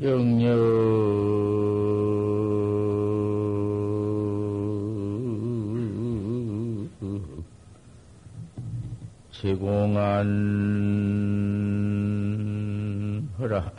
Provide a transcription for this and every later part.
영영 제공한 허라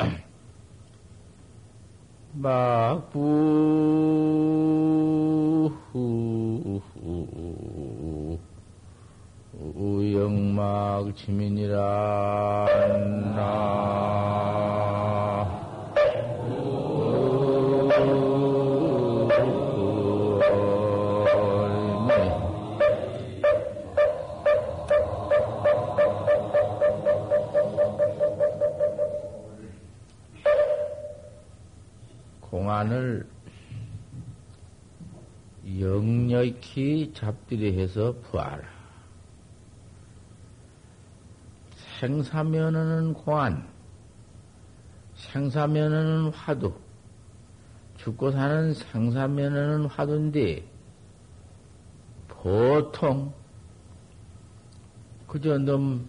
잡들이 해서 부하라. 생사면허는 공안, 생사면허는 화두, 죽고 사는 생사면허는 화두인데, 보통, 그저 놈,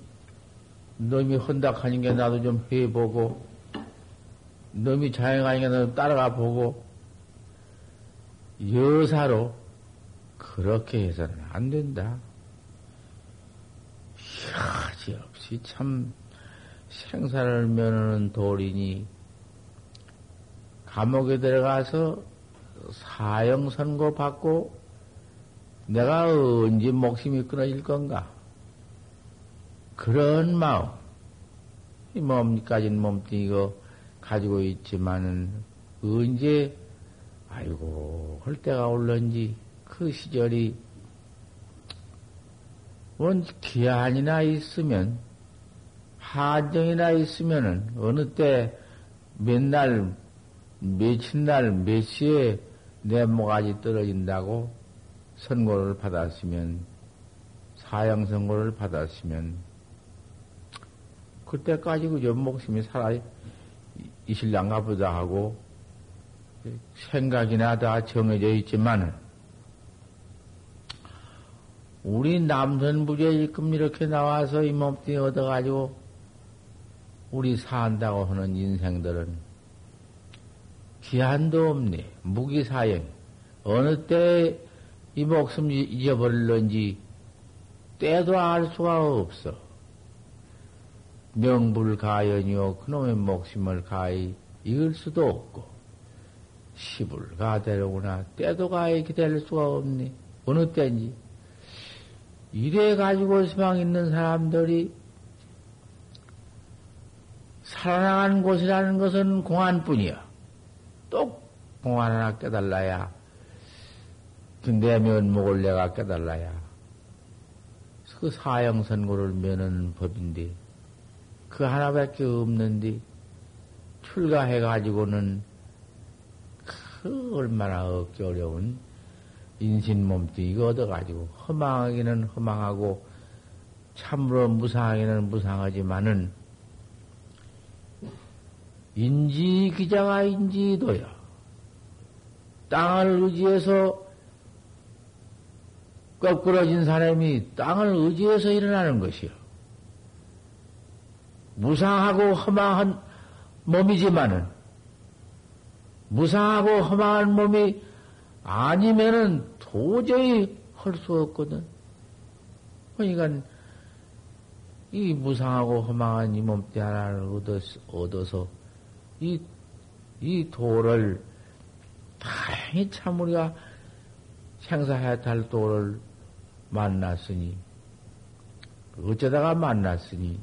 놈이 헌닥하는 게 나도 좀 해보고, 놈이 자행하니까 너 따라가 보고 여사로 그렇게 해서는 안 된다. 여지 없이 참 생사를 면하는 도리니 감옥에 들어가서 사형 선고 받고 내가 언제 목숨이 끊어질 건가? 그런 마음. 이 몸까지는 몸뚱이고 가지고 있지만은 언제 아이고 할 때가 올런지 그 시절이 원 기한이나 있으면 한정이나 있으면은 어느 때 맨날 며칠 날 몇 시에 내 모가지 떨어진다고 선고를 받았으면 사형 선고를 받았으면 그때까지 그저 목숨이 살아 이실랑가 보다 하고 생각이나 다 정해져 있지만은 우리 남선부제 일금 이렇게 나와서 이 몸뚱이 얻어가지고 우리 산다고 하는 인생들은 기한도 없네. 무기사행. 어느 때 이 목숨 잊어버릴런지 때도 알 수가 없어. 명불가연이요. 그놈의 목숨을 가히 이을 수도 없고, 시불 가대로구나. 때도 가히 기다릴 수가 없니. 어느 때인지. 이래 가지고 희망 있는 사람들이 살아나간 곳이라는 것은 공안뿐이야. 또 공안 하나 깨달라야. 내 면목을 내가 깨달라야. 그 사형 선고를 면하는 법인데, 그 하나밖에 없는데 출가해가지고는 그 얼마나 얻기 어려운 인신 몸뚱이가 얻어가지고 허망하기는 허망하고 참으로 무상하기는 무상하지만은 인지 기자가 인지도야. 땅을 의지해서 거꾸러진 사람이 땅을 의지해서 일어나는 것이요. 무상하고 허망한 몸이지만은 무상하고 허망한 몸이 아니면은 도저히 할 수 없거든. 그러니까 이 무상하고 허망한 이 몸띠 하나를 얻어서, 이, 이 도를 다행히 참 우리가 생사해탈 도를 만났으니 어쩌다가 만났으니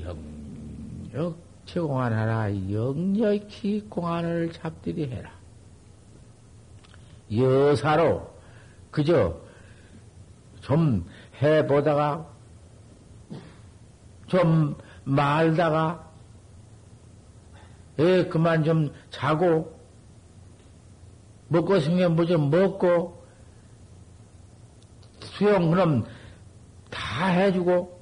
영역 제공안하라. 영역히 공안을 잡들이 해라. 여사로 그저 좀 해보다가 좀 말다가 에 그만 좀 자고 먹고 싶으면 뭐 좀 먹고 수영 그럼 다 해주고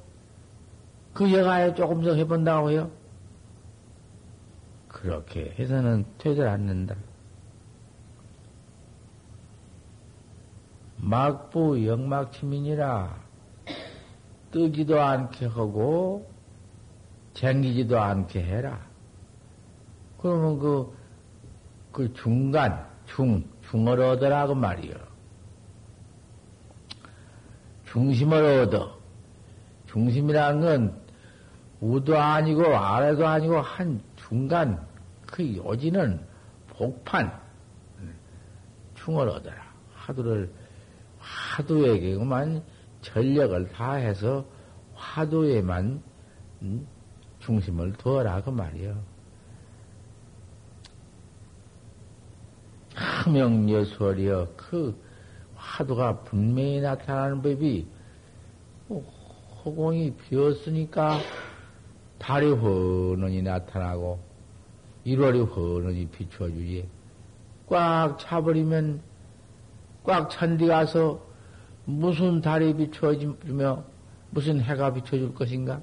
그 여가에 조금 더 해본다고요? 그렇게 해서는 되질 않는다. 막부 영막치민이라 뜨지도 않게 하고 쟁기지도 않게 해라. 그러면 그, 그 중간, 중, 중을 얻으라고 말이요. 중심을 얻어. 중심이라는 건 우도 아니고 아래도 아니고 한 중간 그 요지는 복판 중을 얻어라. 화두를 화두에게만 전력을 다해서 화두에만 음, 중심을 두어라 그 말이요. 하명여수월이여 그 화두가 분명히 나타나는 법이 허공이 비었으니까 달이 헌원이 나타나고 1월이 헌원이 비춰주지. 꽉 차버리면 꽉찬데 가서 무슨 달이 비춰주며 무슨 해가 비춰줄 것인가?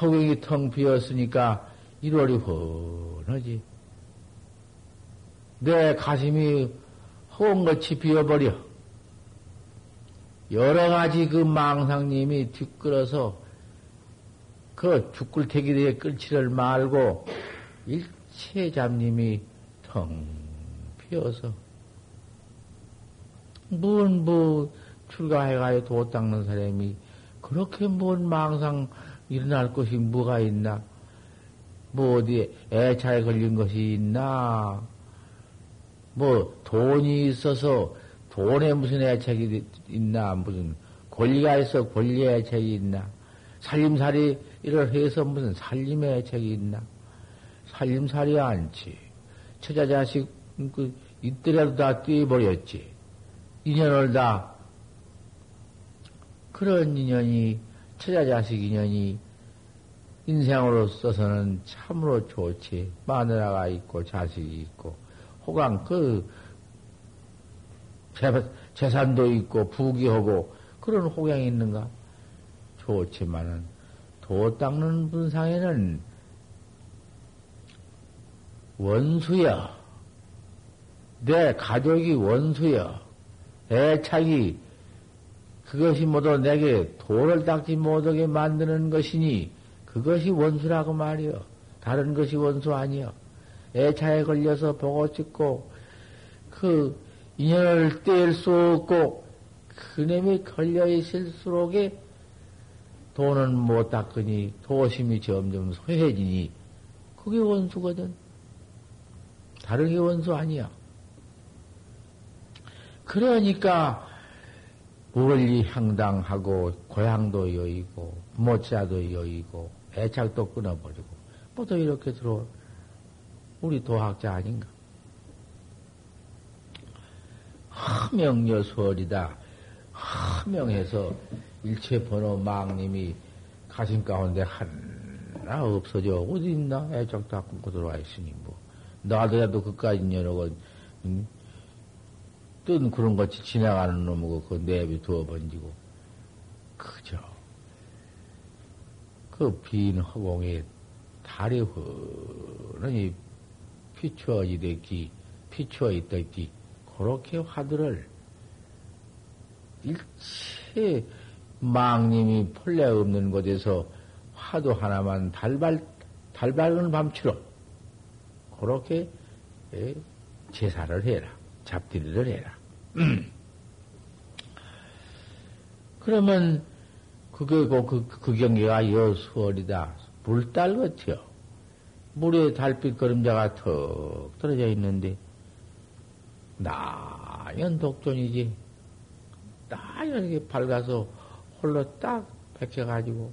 허공이 텅 비었으니까 1월이 헌하지. 내 가슴이 허공같이 비어버려. 여러 가지 그 망상님이 뒷끌어서 그 죽굴태기대의 끌치를 말고 일체 잡님이 텅 피어서 뭔 뭐 출가해가지고 도 닦는 사람이 그렇게 뭔 망상 일어날 것이 뭐가 있나? 뭐 어디에 애차에 걸린 것이 있나? 뭐 돈이 있어서 돈에 무슨 애착이 있나? 무슨 권리가 있어 권리의 애착이 있나? 살림살이를 해서 무슨 살림의 애착이 있나? 살림살이 않지. 처자 자식 그 이때라도 다 뛰어버렸지. 인연을 다 그런 인연이 처자 자식 인연이 인생으로 써서는 참으로 좋지. 마누라가 있고 자식이 있고 호강 그 재 산도 있고 부귀하고 그런 호강이 있는가? 좋지만은 도 닦는 분상에는 원수여. 내 가족이 원수여. 애착이 그것이 모두 내게 도를 닦지 못하게 만드는 것이니 그것이 원수라고 말이여 다른 것이 원수 아니여. 애차에 걸려서 보고 찍고 그 인연을 뗄 수 없고 그놈이 걸려 있을수록에 돈은 못 닦으니 도심이 점점 소해지니 그게 원수거든. 다른 게 원수 아니야. 그러니까 멀리 향당하고 고향도 여의고 모자도 여의고 애착도 끊어버리고 뭐또 이렇게 들어 우리 도학자 아닌가? 하명여수월이다. 하명해서 일체 번호 망님이 가슴 가운데 하나 없어져. 어디 있나? 애착 다 끊고 들어와 있으니 뭐. 나더라도 그까지 년하고, 응? 뜬 그런 것이 지나가는 놈이고, 그 내비 두어 번지고. 그죠. 그빈 허공에 달이 흐르니 피추어지듯이, 피추어 있듯이, 그렇게 화두를 일체 망님이 본래 없는 곳에서 화두 하나만 달발, 달발은 밤치로 그렇게 예, 제사를 해라. 잡디를 해라. 그러면 그게 그, 그, 그 경계가 여수월이다. 물달 같아요. 물에 달빛 그림자가 턱 떨어져 있는데 나연 독존이지. 나연하게 밝아서 홀로 딱 백혀가지고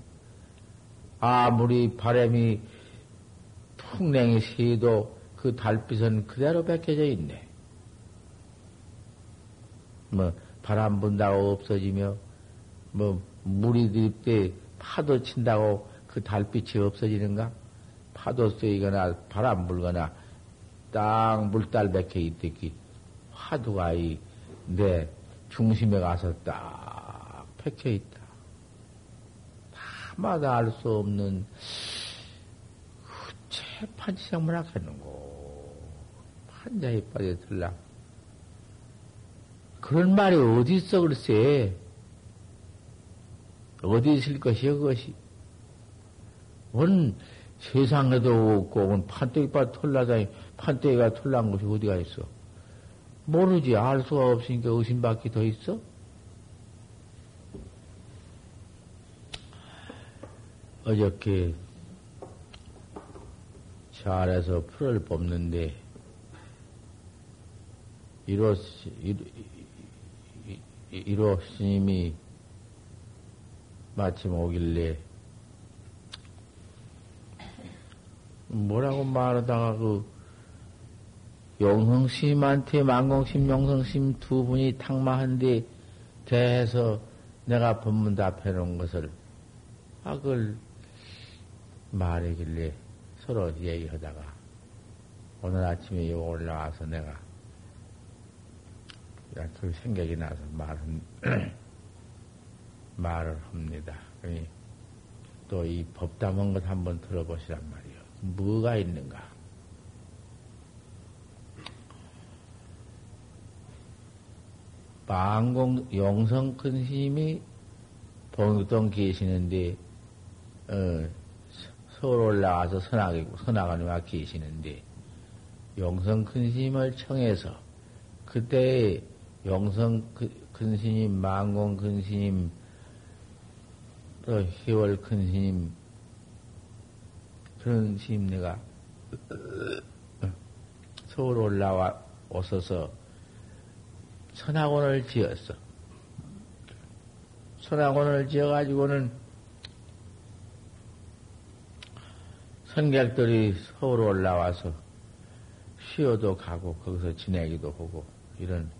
아무리 바람이 풍랭이 새도 그 달빛은 그대로 밝혀져 있네. 뭐 바람 분다고 없어지며 뭐 물이 들 때 파도 친다고 그 달빛이 없어지는가? 파도 쏘이거나 바람 불거나 딱 물달 백혀 있듯이 화두가 이 내 중심에 가서 딱 백혀 있다. 다마다 알 수 없는 후체 판치생문학 했는고. 판자에 빠져들라. 그런 말이 어디 있어, 글쎄. 어디 있을 것이요, 그것이. 원, 세상에도 없고, 판때기바 털나다니, 판때기가 털난 곳이 어디가 있어? 모르지. 알 수가 없으니까 의심밖에 더 있어? 어저께 잘해서 풀을 뽑는데, 이로, 이로, 스님이 마침 오길래, 뭐라고 말하다가 그, 용성심한테 만공심, 용성심 두 분이 탁마한데 대해서 내가 법문 답해 놓은 것을, 아, 그걸 말하길래 서로 얘기하다가 오늘 아침에 올라와서 내가 그 생각이 나서 말은 말을 합니다. 또 이 법담한 것 한번 들어보시란 말이요. 뭐가 있는가? 망공 용성 큰 스님이 봉동 계시는데 어, 서울 올라가서 선악이고 선악하니와 계시는데 용성 큰 스님을 청해서 그때 용성 큰 스님, 망공 큰 스님, 또 희월 큰 스님 그런 스님 내가 서울 올라와 오셔서 선학원을 지었어. 선학원을 지어가지고는 선객들이 서울 올라와서 쉬어도 가고 거기서 지내기도 하고 이런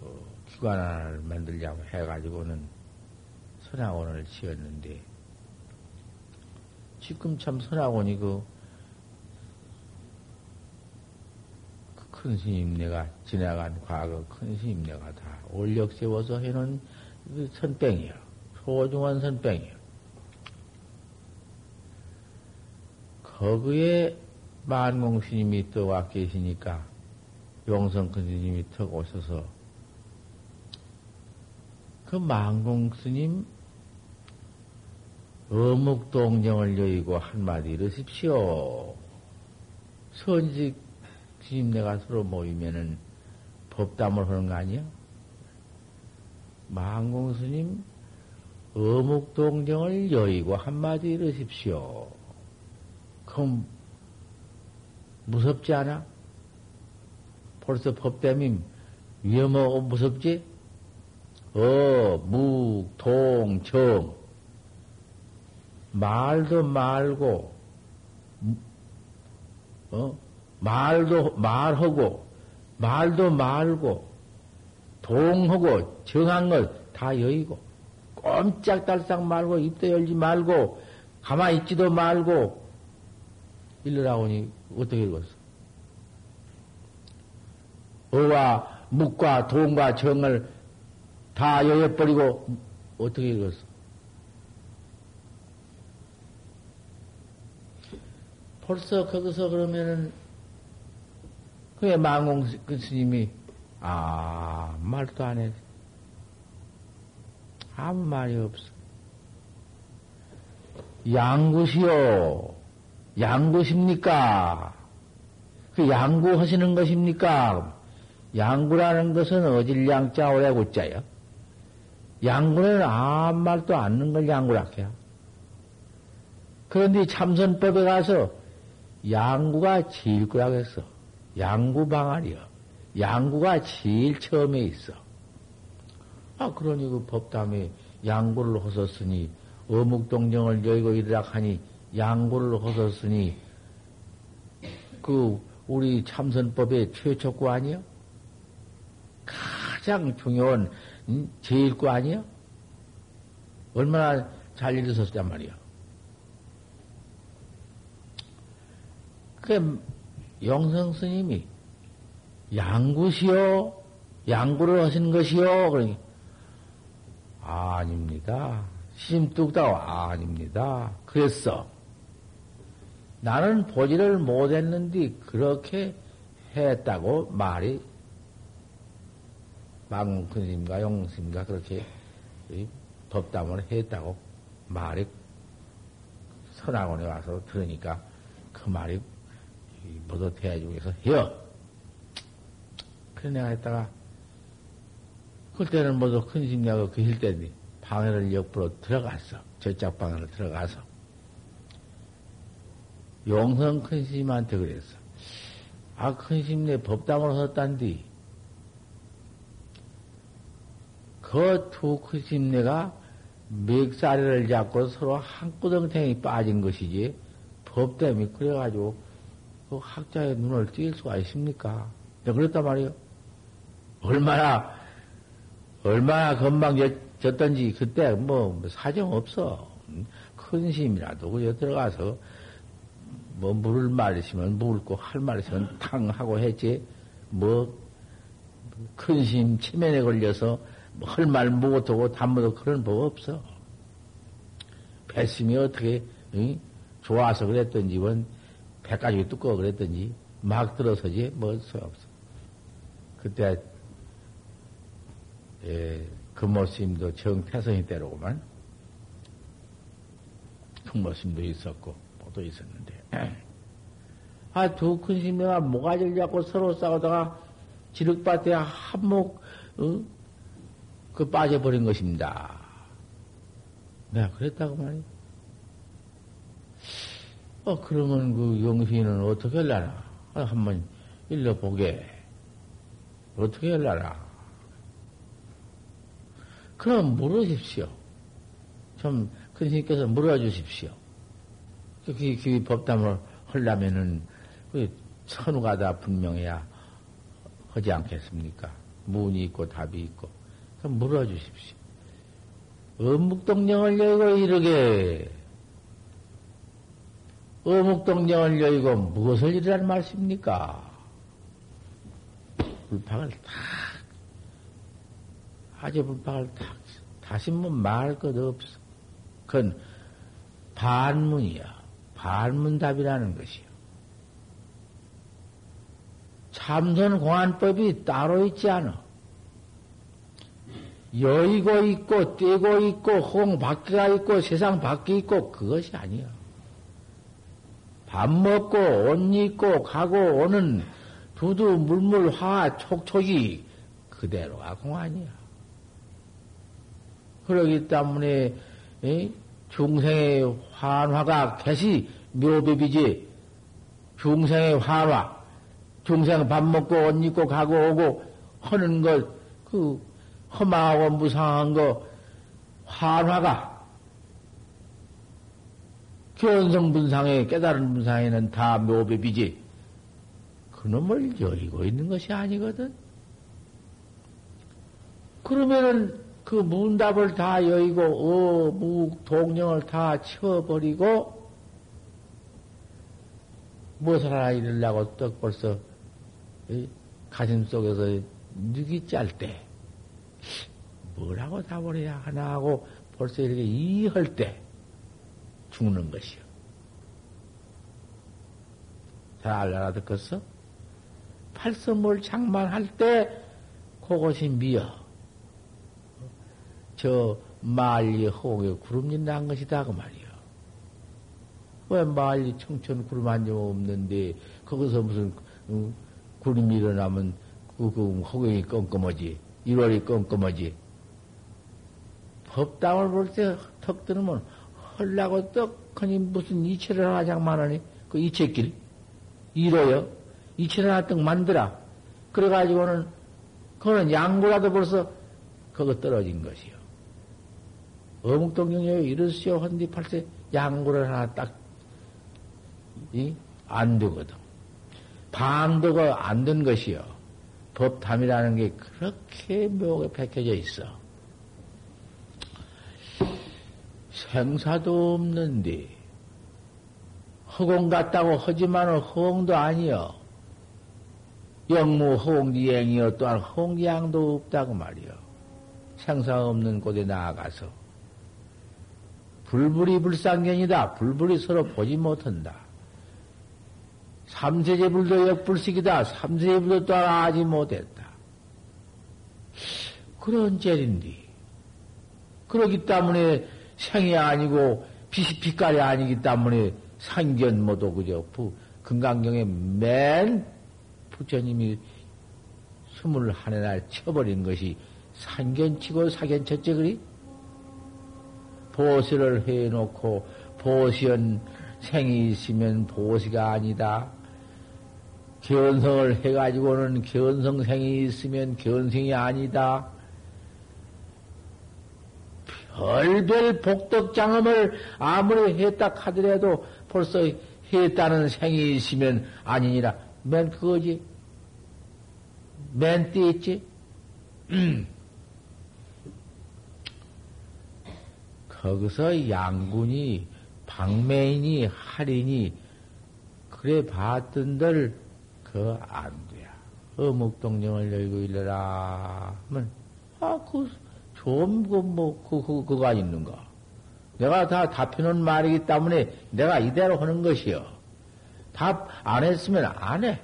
어, 기관 하나를 만들자고 해가지고는 선학원을 지었는데 지금 참 선학원이 그, 그 큰 스님 네가 지나간 과거 큰 스님 네가 다 올력 세워서 해놓은 그 선병이야. 소중한 선병이야. 거기에 만공 스님이 또 와 계시니까 용성 큰 스님이 턱 오셔서 그 만공 스님 어묵동정을 여의고 한마디 이러십시오. 선직 스님네가 서로 모이면은 법담을 하는 거 아니야? 만공 스님 어묵동정을 여의고 한마디 이러십시오. 그럼 무섭지 않아? 벌써 법담이 위험하고 무섭지? 어, 묵, 동, 정. 말도 말고, 어? 말도 말하고, 말도 말고, 동하고, 정한 것 다 여의고, 꼼짝달싹 말고, 입도 열지 말고, 가만히 있지도 말고, 일러라오니 어떻게 읽었어? 어와 묵과 동과 정을 다 여여버리고 어떻게 읽었어? 벌써 거기서 그러면은 그의 망공 그 스님이 아 말도 안 해. 아무 말이 없어. 양구시오. 양구십니까? 그 양구하시는 것입니까? 양구라는 것은 어질 양자 오래 구자요. 양구는 아무 말도 않는 걸 양구라 해요. 그런데 참선법에 가서 양구가 제일 거라고 했어. 양구 방안이요. 양구가 제일 처음에 있어. 아, 그러니 그 법담에 양구를 허섰으니 어묵동정을 여의고 이르라 하니 양구를 허섰으니 그 우리 참선법의 최초구 아니요? 가장 중요한 제일구 아니요? 얼마나 잘 읽으셨단 말이요. 그 영성 스님이 양구시오, 양구를 하신 것이요. 그러니 아닙니다. 심뚝다고 아닙니다. 그랬어. 나는 보지를 못했는데 그렇게 했다고 말이 망큰스님과 용스님과 그렇게 법담을 했다고 말이 선학원에 와서 들으니까 그 말이 모두 대중에서 해요. 그래 내가 했다가 그때는 모두 큰 심리하고 그힐 때니 방해를 옆으로 들어갔어. 저짝 방으로 들어가서 용성 큰 스님한테 그랬어. 아, 큰 스님 내 법당으로 섰단디. 그두큰 스님 내가 맥사리를 잡고 서로 한구덩탱이 빠진 것이지 법 때문에 그래가지고 그 학자의 눈을 띌 수가 있습니까? 내가 그랬단 말이요. 얼마나 얼마나 건방졌던지 그때 뭐 사정 없어. 큰 스님이라도 그저 들어가서 뭐 물을 말이시면 물고 할 말이시면 탕 하고 했지 뭐큰 스님 체면에 걸려서 뭐 할말 못하고 담모도 그런 법 없어. 배심이 어떻게 응? 좋아서 그랬던지 원 배까지 두꺼워 그랬던지 막 들어서지 뭐 소용없어. 그때 예, 금모스님도 정태성이 때로구만. 큰모스님도 있었고 모두 있었는데 아두큰 스님과 모가지를 잡고 서로 싸우다가 지륵밭에 한몫 어? 그 빠져버린 것입니다. 내가 그랬다고 말이야. 어, 그러면 그 영신은 어떻게 할라나? 아, 한번 일러보게. 어떻게 할라나? 그럼 물어주십시오. 좀, 큰 스님께서 물어주십시오. 그, 그, 그 법담을 하려면은, 그, 천우가 다 분명해야 하지 않겠습니까? 문이 있고 답이 있고. 물어주십시오. 어묵동령을 여의고 이르게 어묵동령을 여의고 무엇을 이르란 말씀입니까? 불팍을 탁 아재 불팍을 탁 다시 뭐 말할 것 없어. 그건 반문이야. 반문답이라는 것이요. 참선 공안법이 따로 있지 않아. 여의고 있고, 떼고 있고, 홍 밖에가 있고, 세상 밖에 있고, 그것이 아니야. 밥 먹고, 옷 입고, 가고, 오는 두두, 물물, 화, 촉촉이 그대로가 공안이야. 그러기 때문에, 에? 중생의 환화가 개시 묘법이지, 중생의 환화, 중생 밥 먹고, 옷 입고, 가고, 오고, 하는 것, 그, 허망하고 무상한 거 환화가 견성 분상에 깨달은 분상에는 다 묘법이지 그놈을 여의고 있는 것이 아니거든. 그러면은 그 문답을 다 여의고 어, 무, 동령을 다 치워버리고 무엇을 하나 이르려고 떡 벌써 가슴 속에서 늑이 짤때 뭐라고 답을 해야 하나 하고 벌써 이렇게 이할 때 죽는 것이요. 잘 알아듣겠어? 팔선물 장만할 때 그것이 미어. 저 말리 호에 구름이 난 것이다 그 말이요. 왜 말리 청천 구름 한 점 없는데 거기서 무슨 음, 구름이 일어나면 그, 그 허경이 껌껌하지 1월이 껌껌하지 법당을 볼 때턱 들으면 헐라고 떡하니 무슨 이체를 하나 장만하니? 그 이체길. 이로요 이체를 하나 떡 만들어. 그래가지고는 그거는 양구라도 벌써 그거 떨어진 것이요. 어묵동경에 이르시오. 헌디 팔세 양구를 하나 딱 이? 안 되거든. 반도가 안 된 것이요. 법담이라는 게 그렇게 묘하게 밝혀져 있어. 생사도 없는데 허공 같다고 하지만 허공도 아니여. 영무 허공지행이여 또한 허공지양도 없다고 말이여. 생사 없는 곳에 나아가서 불불이 불상견이다. 불불이 서로 보지 못한다. 삼세제불도 역불식이다. 삼세제불도 또한 아지 못했다. 그런 젤인데. 그러기 때문에 생이 아니고 빛이 빛깔이 아니기 때문에 상견 모두 그저 부, 금강경에 맨 부처님이 스물 한해 날 쳐버린 것이 상견치고 사견쳤지 그리? 보시를 해놓고 보시연 생이 있으면 보시가 아니다. 견성을 해가지고는 견성생이 있으면 견성이 아니다. 별별 복덕장엄을 아무리 했다 하더라도 벌써 했다는 생이 있으면 아니니라. 맨 그거지. 맨 띠 있지. 거기서 양군이 방매인이 할인이 그래 봤던들 그 안 돼야. 어묵동정을 열고 일러라 하면 아그 좋은 거뭐 그, 그, 그가 있는가? 내가 다 답해놓은 말이기 때문에 내가 이대로 하는 것이요. 답 안 했으면 안 해.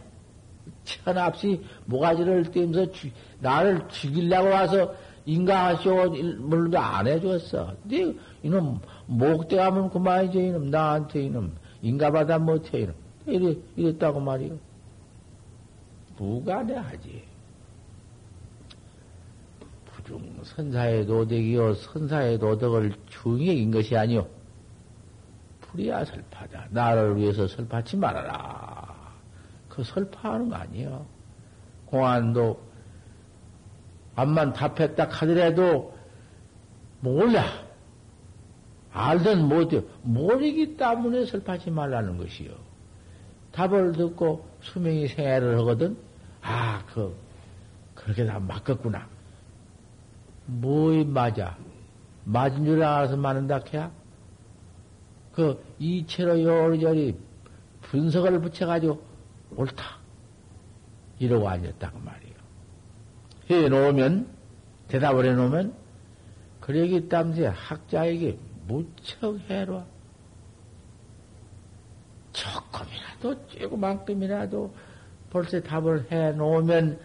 천없이 모가지를 띄면서 나를 죽이려고 와서 인가하시오, 물도 안 해줬어. 네, 이놈, 목대 하면 그만이지, 이놈, 나한테 이놈, 인가받아 못해, 이놈. 이래, 이랬다고 말이요. 누가 내 하지? 부중 선사의 도덕이요, 선사의 도덕을 중히 인 것이 아니요. 불이야 설파다. 나를 위해서 설파치 말아라. 그 설파하는 거 아니에요. 공안도 암만 답했다 하더라도 몰라. 알든 못해. 모르기 때문에 설파하지 말라는 것이요. 답을 듣고 수명이 생애를 하거든. 아, 그, 그렇게 다 맞겠구나. 뭐이 맞아? 맞은 줄 알아서 맞는다, 캐야? 그, 이체로 요리저리 분석을 붙여가지고 옳다. 이러고 앉았다고 말이에요. 해놓으면, 대답을 해놓으면, 그러기 때문에 학자에게 무척 해로워. 조금이라도, 조그만큼이라도 벌써 답을 해놓으면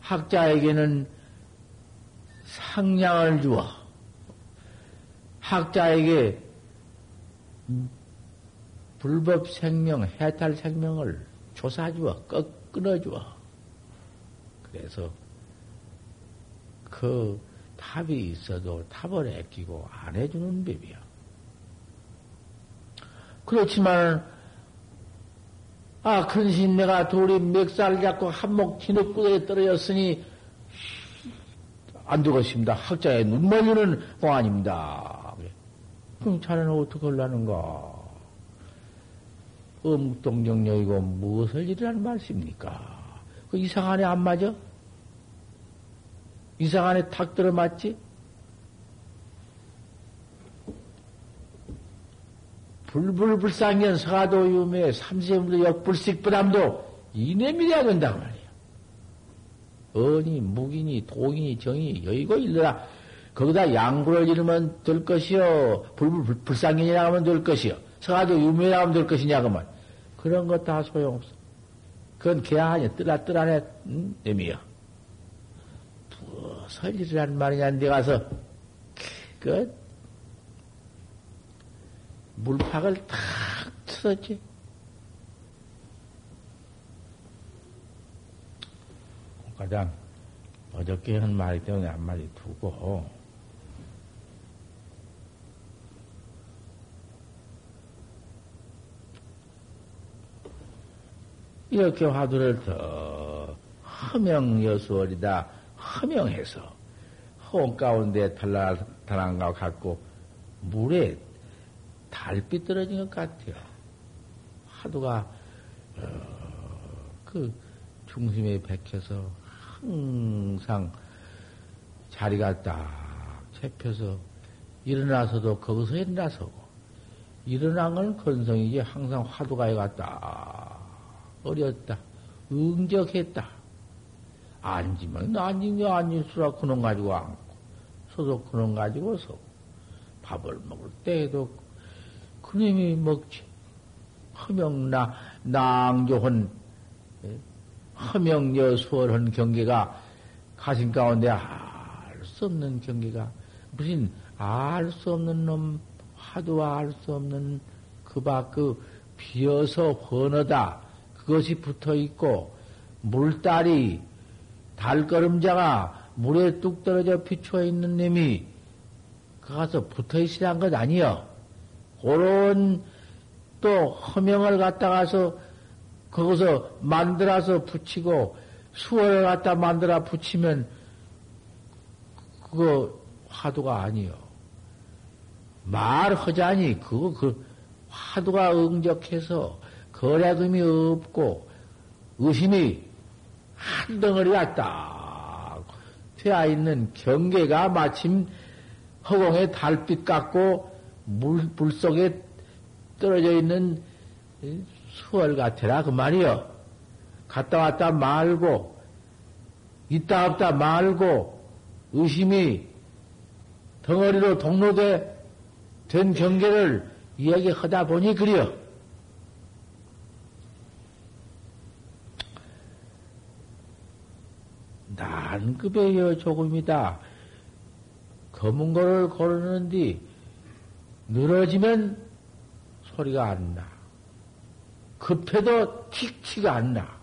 학자에게는 상냥을 주어. 학자에게 불법 생명, 해탈 생명을 조사주어, 꺾, 끊어주어. 그래서 그 답이 있어도 답을 아끼고 안 해주는 법이야. 그렇지만, 아, 근신 내가 둘이 멱살 잡고 한목 진흙구덩에 떨어졌으니, 안 되겠습니다. 학자의 눈 멀리는 공안입니다. 그럼 자네는 어떻게 하려는가? 음묵동정령이고 무엇을 이라는 말씀입니까? 그 이상한에 안 맞아? 이상한에 탁 들어맞지? 불불불상견 서가도 유매 삼세물도 역불식 부담도 이내밀어야 된다고 말이야. 언이, 무기니, 동이니, 정이, 여의고 일러라. 거기다 양구를 이루면 될 것이요. 불 불, 불상견이라 하면 될 것이요. 서가도 유매라 하면 될 것이냐, 그만. 그런 것 다 소용없어. 그건 개아니야. 뜨라, 뜨라네, 음, 의미야. 무엇을 일이란 말이냐, 데 가서, 그, 물팍을 탁 틀었지. 가장 어저께 한 말이 때문에 한 마디 두고, 이렇게 화두를 더 허명여수월이다. 허명해서 허 가운데 달랑달랑가 갖고 물에 달빛 떨어진 것 같아요. 화두가 어, 그 중심에 백혀서 항상 자리가 딱 잡혀서 일어나서도 거기서 일어나서고 일어난 건 건성이지 항상 화두가 해갔다. 어렸다. 응적했다. 앉으면 앉은 게 앉을수라 그놈 가지고 앉고 서도 그놈 가지고 서 밥을 먹을 때에도 그놈이 먹지. 허명나 낭조한 예? 허명여 수월한 경계가 가신 가운데 알 수 없는 경계가 무슨 알 수 없는 놈 화두와 알수 없는 그밖그 비어서 헌어다 그것이 붙어 있고 물달이 달걸음자가 물에 뚝 떨어져 비추어 있는 놈이 그 가서 붙어 있으란 것 아니여. 그런 또 허명을 갖다가서 거기서 만들어서 붙이고 수월을 갖다 만들어 붙이면 그거 화두가 아니요. 말하자니 그거 그 화두가 응적해서 거래금이 없고 의심이 한 덩어리가 딱 되어 있는 경계가 마침 허공에 달빛 같고 물, 물 속에 떨어져 있는 수월 같으라 그 말이요. 갔다 왔다 말고 있다 없다 말고 의심이 덩어리로 동로돼 된 경계를 이야기하다 보니 그려. 난급에여 조금이다. 검은 거를 고르는데 늘어지면 소리가 안 나. 급해도 틱틱 안 나.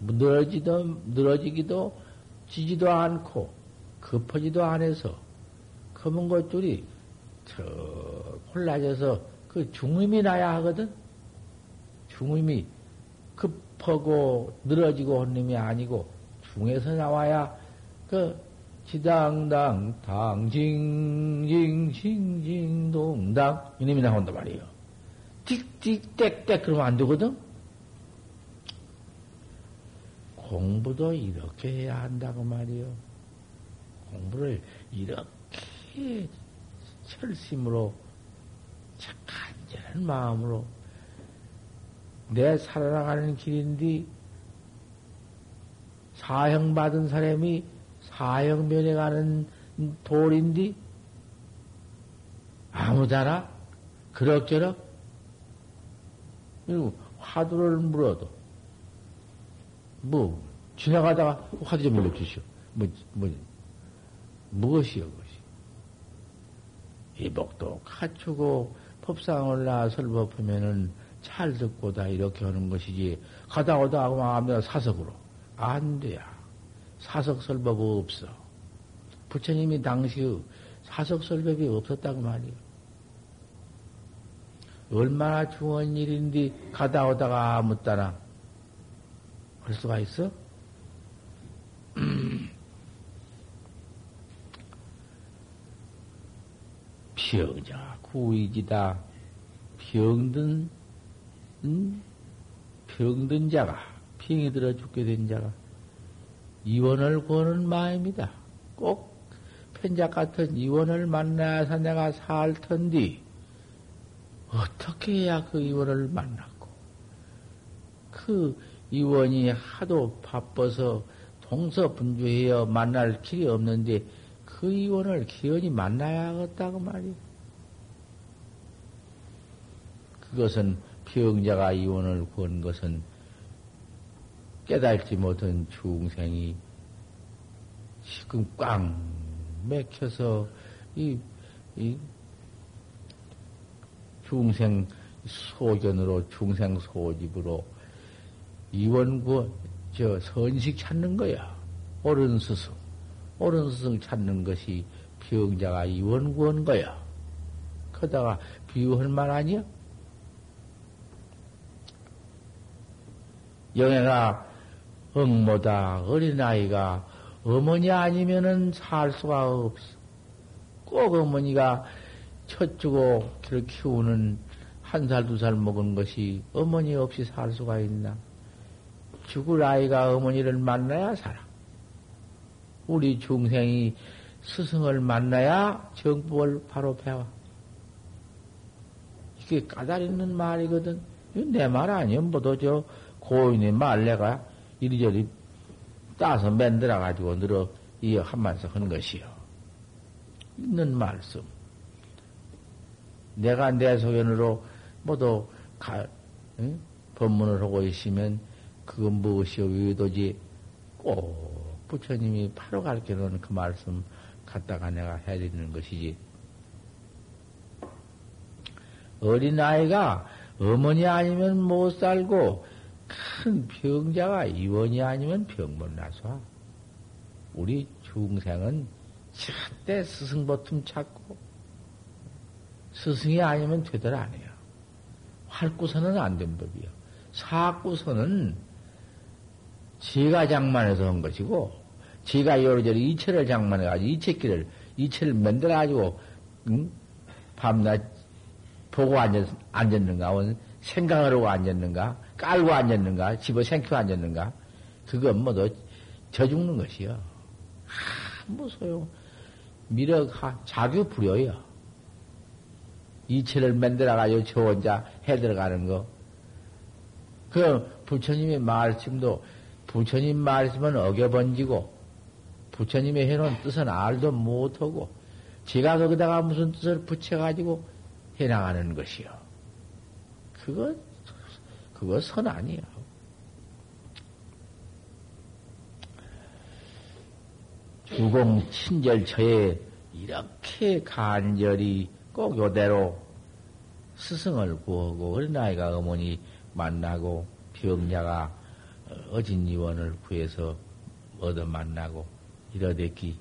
늘어지도, 늘어지기도 지지도 않고 급하지도 않아서 검은 것들이 저 홀라져서 그 중음이 나야 하거든. 중음이 급하고 늘어지고 한 놈이 아니고 중에서 나와야 그 지당당 당징징 징징 동당 이놈이 나온단 말이에요. 틱틱 땡땡 그러면 안 되거든. 공부도 이렇게 해야 한다고 말이요. 공부를 이렇게 철심으로 착한절한 마음으로 내 살아나가는 길인데 사형 받은 사람이 사형 면해가는 돌인데 아무다나 그럭저럭 그리고 화두를 물어도 뭐 지나가다가 화두 좀 물려주시오. 뭐, 뭐, 무엇이여 그것이? 이복도 갖추고 법상을 나설 법하면은 잘 듣고 다 이렇게 하는 것이지 가다 오다 하고 마음대로 사석으로 안 돼야 사석 설법 없어 부처님이 당시 사석 설법이 없었다고 말이요 얼마나 중요한 일인데 가다 오다가 따나 할 수가 있어? 병자 구이지다 병든 음? 병든 자가 병이 들어 죽게 된 자가 이원을 구하는 마음이다. 꼭 편작 같은 이원을 만나서 내가 살 텐디 어떻게 해야 그 이원을 만났고 그 이원이 하도 바빠서 동서분주해여 만날 길이 없는데 그 이원을 기연히 만나야겠다고 말이야. 그것은 병자가 이원을 구한 것은 깨달지 못한 중생이 지금 꽝 맥혀서 이, 이 중생 소견으로 중생 소집으로 이원구 저 선식 찾는 거야. 옳은 스승, 옳은 스승 찾는 것이 병자가 이원구한 거야. 그러다가 비유할 만 아니야? 영애가 응모다 어린아이가 어머니 아니면은 살 수가 없어. 꼭 어머니가 첫 주고 그를 키우는 한 살, 두 살 먹은 것이 어머니 없이 살 수가 있나? 죽을 아이가 어머니를 만나야 살아. 우리 중생이 스승을 만나야 정법을 바로 배워. 이게 까다리 있는 말이거든. 내 말 아니야. 뭐도 저 고인의 말 내가 이리저리 따서 만들어 가지고 늘어 이 한마디서 하는 것이요. 있는 말씀. 내가 내 소견으로 모두 가, 응? 법문을 하고 있으면 그건 무엇이요 위도지 꼭 부처님이 바로 가르쳐 놓은 그 말씀 갖다가 내가 해야 되는 것이지. 어린아이가 어머니 아니면 못 살고 큰 병자가 이원이 아니면 병못 나서. 우리 중생은 절대 스승 버틈 찾고 스승이 아니면 되들 안 해요. 활구선은 안 된 법이요. 사구선은 지가 장만해서 한 것이고, 지가 여러저리 이체를 장만해가지고, 이체끼를, 이체를 만들어가지고, 응? 밤낮 보고 앉았, 앉았는가, 생각을 하고 앉았는가, 깔고 앉았는가, 집어 생켜 앉았는가, 그건 뭐너 저 죽는 것이요. 아무 소용. 미력하, 자규 부려요. 이체를 만들어가지고 저 혼자 해 들어가는 거. 그 부처님의 말씀도 부처님 말씀은 어겨번지고 부처님의 해놓은 뜻은 알도 못하고 제가 거기다가 무슨 뜻을 붙여가지고 해나가는 것이요. 그거, 그거 선 아니야. 주공 친절처에 이렇게 간절히 꼭 요대로 스승을 구하고 어린아이가 어머니 만나고 병자가 어진 이원을 구해서 얻어 만나고 이러댔기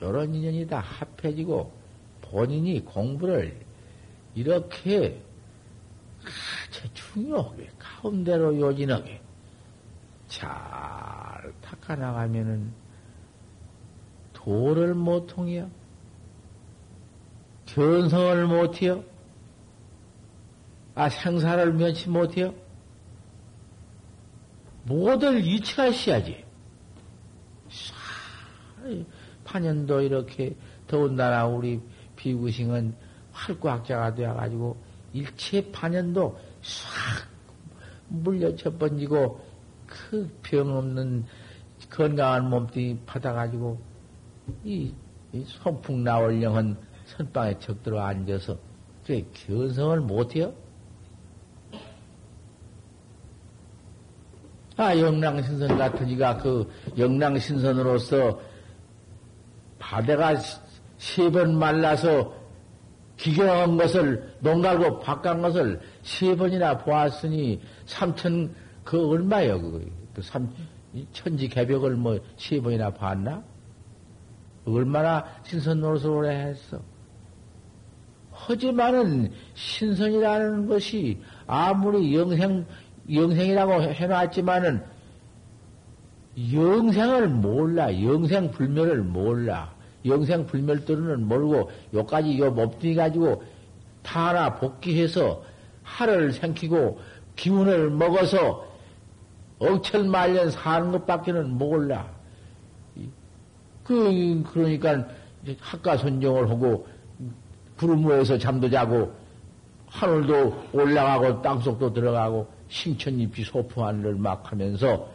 이런 인연이 다 합해지고 본인이 공부를 이렇게 아주 중요하게 가운데로 요진하게 잘 닦아나가면은 도를 못 통해요. 견성을 못해요. 아, 생사를 면치 못해요. 모든 이치가 있어야지. 파년도 이렇게 더운나라 우리 비구싱은 활구학자가 되어가지고 일체 파년도 싹 물려쳐 번지고 그 병 없는 건강한 몸뚱이 받아가지고 이, 이 손풍 나올 영은 선방에 적들어 앉아서 그 견성을 못해요? 아, 영랑신선 같은 이가 그 영랑신선으로서 바다가 세 번 말라서 기경한 것을, 농갈고 박간 것을 세 번이나 보았으니 삼천, 그 얼마요, 그거. 그 삼, 천지 개벽을 뭐 세 번이나 봤나? 얼마나 신선 노릇을 했어. 하지만은 신선이라는 것이 아무리 영생, 영생이라고 해놨지만은 영생을 몰라. 영생 불멸을 몰라. 영생 불멸들은 모르고 요까지 요 몸뚱이 가지고 다 하나 복귀해서 하를 생기고 기운을 먹어서 억철말년 사는 것밖에는 몰라. 그, 그러니까 학가선정을 하고 위에서 잠도 자고 하늘도 올라가고 땅속도 들어가고 신천잎이 소풍하늘을 막 하면서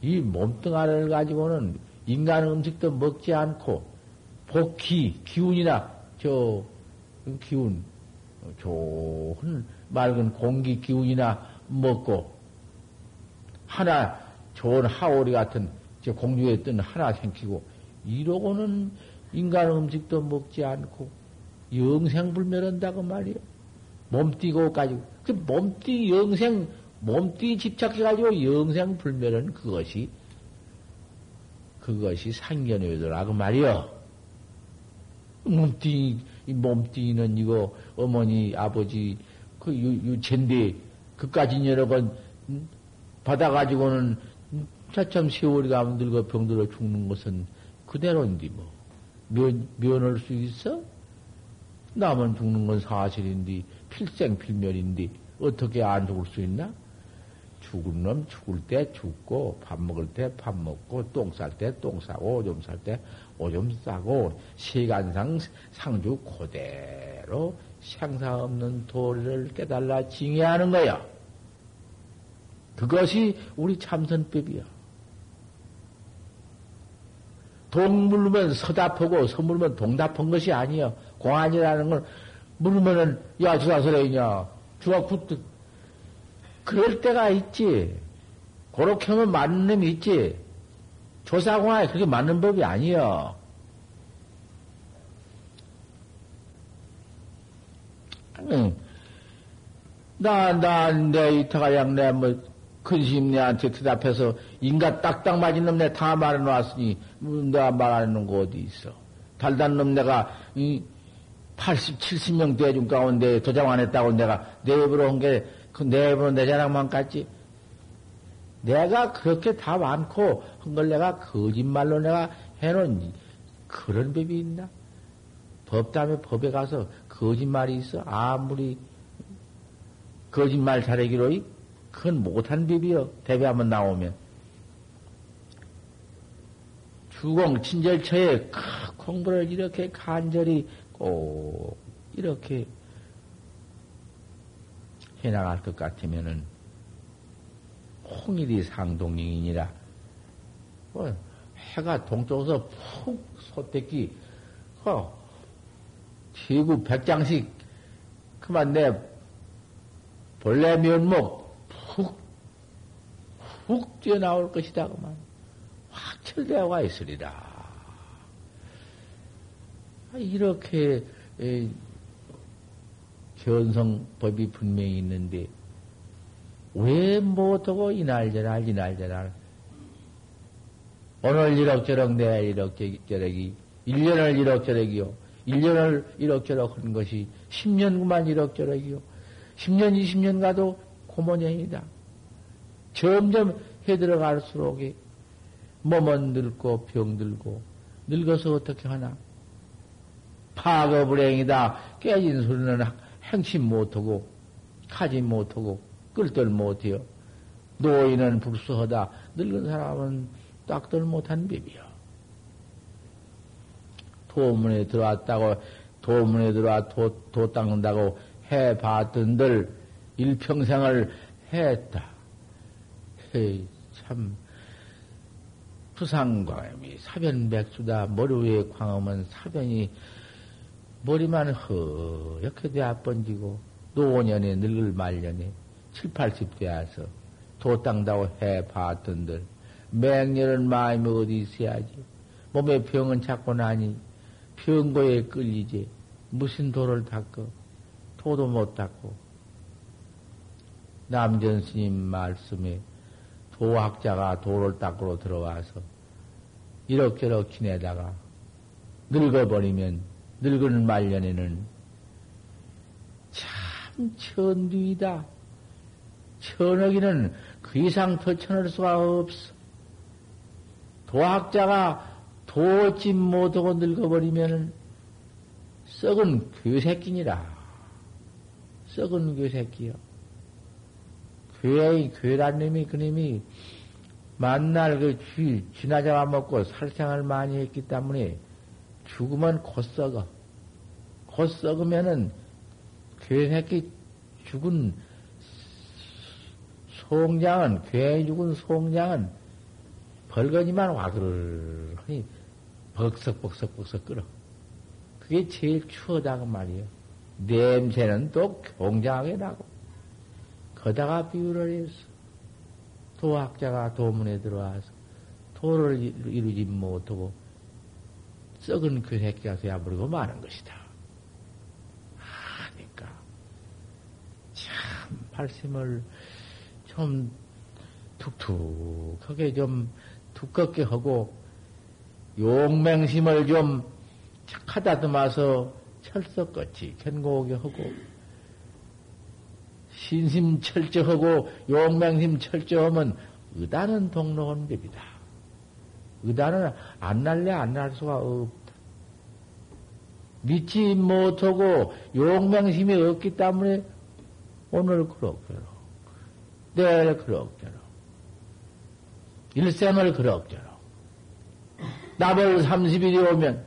이 몸뚱아리를 가지고는 인간 음식도 먹지 않고 복기 기운이나 저 기운 좋은 맑은 공기 기운이나 먹고 하나 좋은 하오리 같은 저 공중에 뜬 하나 생기고 이러고는 인간 음식도 먹지 않고 영생불멸한다고 말이요. 몸띠고 가지고 그 몸띠 영생 몸띠 집착해 가지고 영생불멸은 그것이 그것이 상견외도라고 말이요. 몸띠 몸띠는 이거 어머니 아버지 그 유, 유체인데 그까지 여러 번 받아가지고는 차참 세월이 가면 늙어 병들어 죽는 것은 그대로인데 뭐 면, 면할 수 있어? 남은 죽는 건 사실인데 필생필멸인데 어떻게 안 죽을 수 있나? 죽은 놈 죽을 때 죽고 밥 먹을 때 밥 먹고 똥 쌀 때 똥 싸고 오줌 쌀 때 오줌 싸고 시간상 상주 그대로 상사 없는 도리를 깨달라 징해하는 거야. 그것이 우리 참선법이야. 동물면 서답하고 서물면 동답한 것이 아니여. 공안이라는 건 물으면은 야 주사 소리냐 주가 굿 그럴 때가 있지. 그렇게 하면 맞는 놈이 있지. 조사공안이 그렇게 맞는 법이 아니여. 응. 나, 나, 내, 이타가 양, 내, 뭐, 근심 내한테 대답해서, 인가 딱딱 맞은 놈 내 다 말해놓았으니, 음, 내가 말하는 거 어디 있어. 달단 놈 내가, 이, 80, 70명 대중 가운데 도장 안 했다고 내가 내 입으로 한 게, 그 내입으로 내 자랑만 같지. 내가 그렇게 다 많고, 한 걸 내가 거짓말로 내가 해놓은 그런 법이 있나? 법 다음에 법에 가서 거짓말이 있어. 아무리 거짓말 잘하기로, 그건 못한 법이여. 대비 한번 나오면. 주공 친절처에 공부를 이렇게 간절히 꼭 이렇게 해나갈 것 같으면은 홍일이 상동령이니라. 뭐 해가 동쪽에서 푹 소떼기, 어, 지구 백장씩 그만 내 본래 면목 푹, 푹 뛰어나올 것이다. 그만. 와 있으리라. 아, 이렇게 에, 견성법이 분명히 있는데 왜 못하고 이날저날 이날저날? 오늘 이럭저럭 내일 이럭저럭이 1년을 이럭저럭이요. 1년을 이럭저럭 한 것이 10년구만 이럭저럭이요. 10년 20년 가도 고모년이다. 점점 해 들어갈수록 몸은 늙고 병들고 늙어서 어떻게 하나 파거불행이다. 깨진 소리는 행심 못하고, 하지 못하고, 끌들 못해요. 노인은 불수하다. 늙은 사람은 딱들 못한 법이요. 도문에 들어왔다고, 도문에 들어와 도, 도 닦는다고 해봤던들 일평생을 했다. 헤이, 참, 부상광염이 사변백수다. 머리 위에 광음은 사변이 머리만 허옇게 되어 번지고. 노년에 늙을 말년에 7, 80되어서 도땅다고 해 봤던들. 맹렬한 마음이 어디 있어야지? 몸에 병은 찾고 나니 병고에 끌리지. 무슨 도를 닦어? 도도 못 닦고. 남전 스님 말씀에 도학자가 도를 닦으러 들어와서 이렇게저렇게 지내다가 늙어버리면 늙은 말년에는 참 천뒤이다. 천억이는 그 이상 더 천할 수가 없어. 도학자가 도찜 못하고 늙어버리면은 썩은 괴새끼니라. 썩은 괴새끼요. 괴의, 괴란 놈이 그놈이 만날 그 쥐, 쥐나 잡아먹고 살생을 많이 했기 때문에 죽으면 곧 썩어. 곧 썩으면은 괴새끼 죽은 송장은 괴 죽은 송장은 벌거지만 와그르니 벅석벅석벅석 끓어. 그게 제일 추하다고 말이에요. 냄새는 또 굉장하게 나고. 거다가 비유를 했어. 도학자가 도문에 들어와서 도를 이루지 못하고 썩은 그 새끼가 되어버리고 마는 것이다. 하니까 참 발심을 좀 툭툭하게 좀 두껍게 하고 용맹심을 좀 착하다듬어서 철석같이 견고하게 하고 신심 철저하고 용맹심 철저하면 의단은 동로원 법이다. 의단은 안 날래 안 날 수가 없다. 믿지 못하고 용맹심이 없기 때문에 오늘 그럭저럭, 내일 그럭저럭, 일생을 그럭저럭, 나벌 30일이 오면,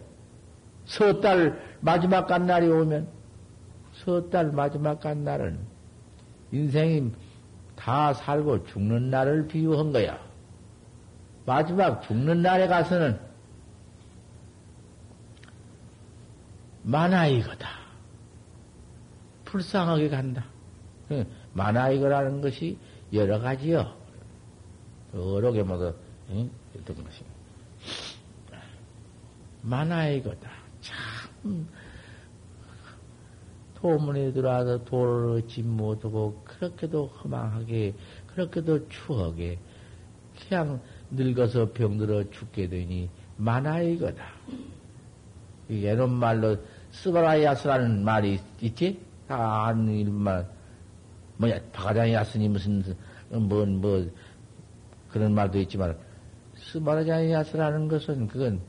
서달 마지막 간 날이 오면, 서달 마지막 간 날은 인생이 다 살고 죽는 날을 비유한 거야. 마지막 죽는 날에 가서는 만화이거다. 불쌍하게 간다. 그 만화이거라는 것이 여러 가지요. 여러 개마다 응? 어떤 것이 만화이거다. 참 도문에 들어와서 도를 얻지 못하고 그렇게도 허망하게 그렇게도 추하게 그냥 늙어서 병들어 죽게 되니 만화이거다. 예론 말로 스바라야스라는 말이 있지? 다 아는 일만 뭐야 바가장이야스니 무슨 뭐뭐 뭐, 그런 말도 있지만 스바라장이야스라는 것은 그건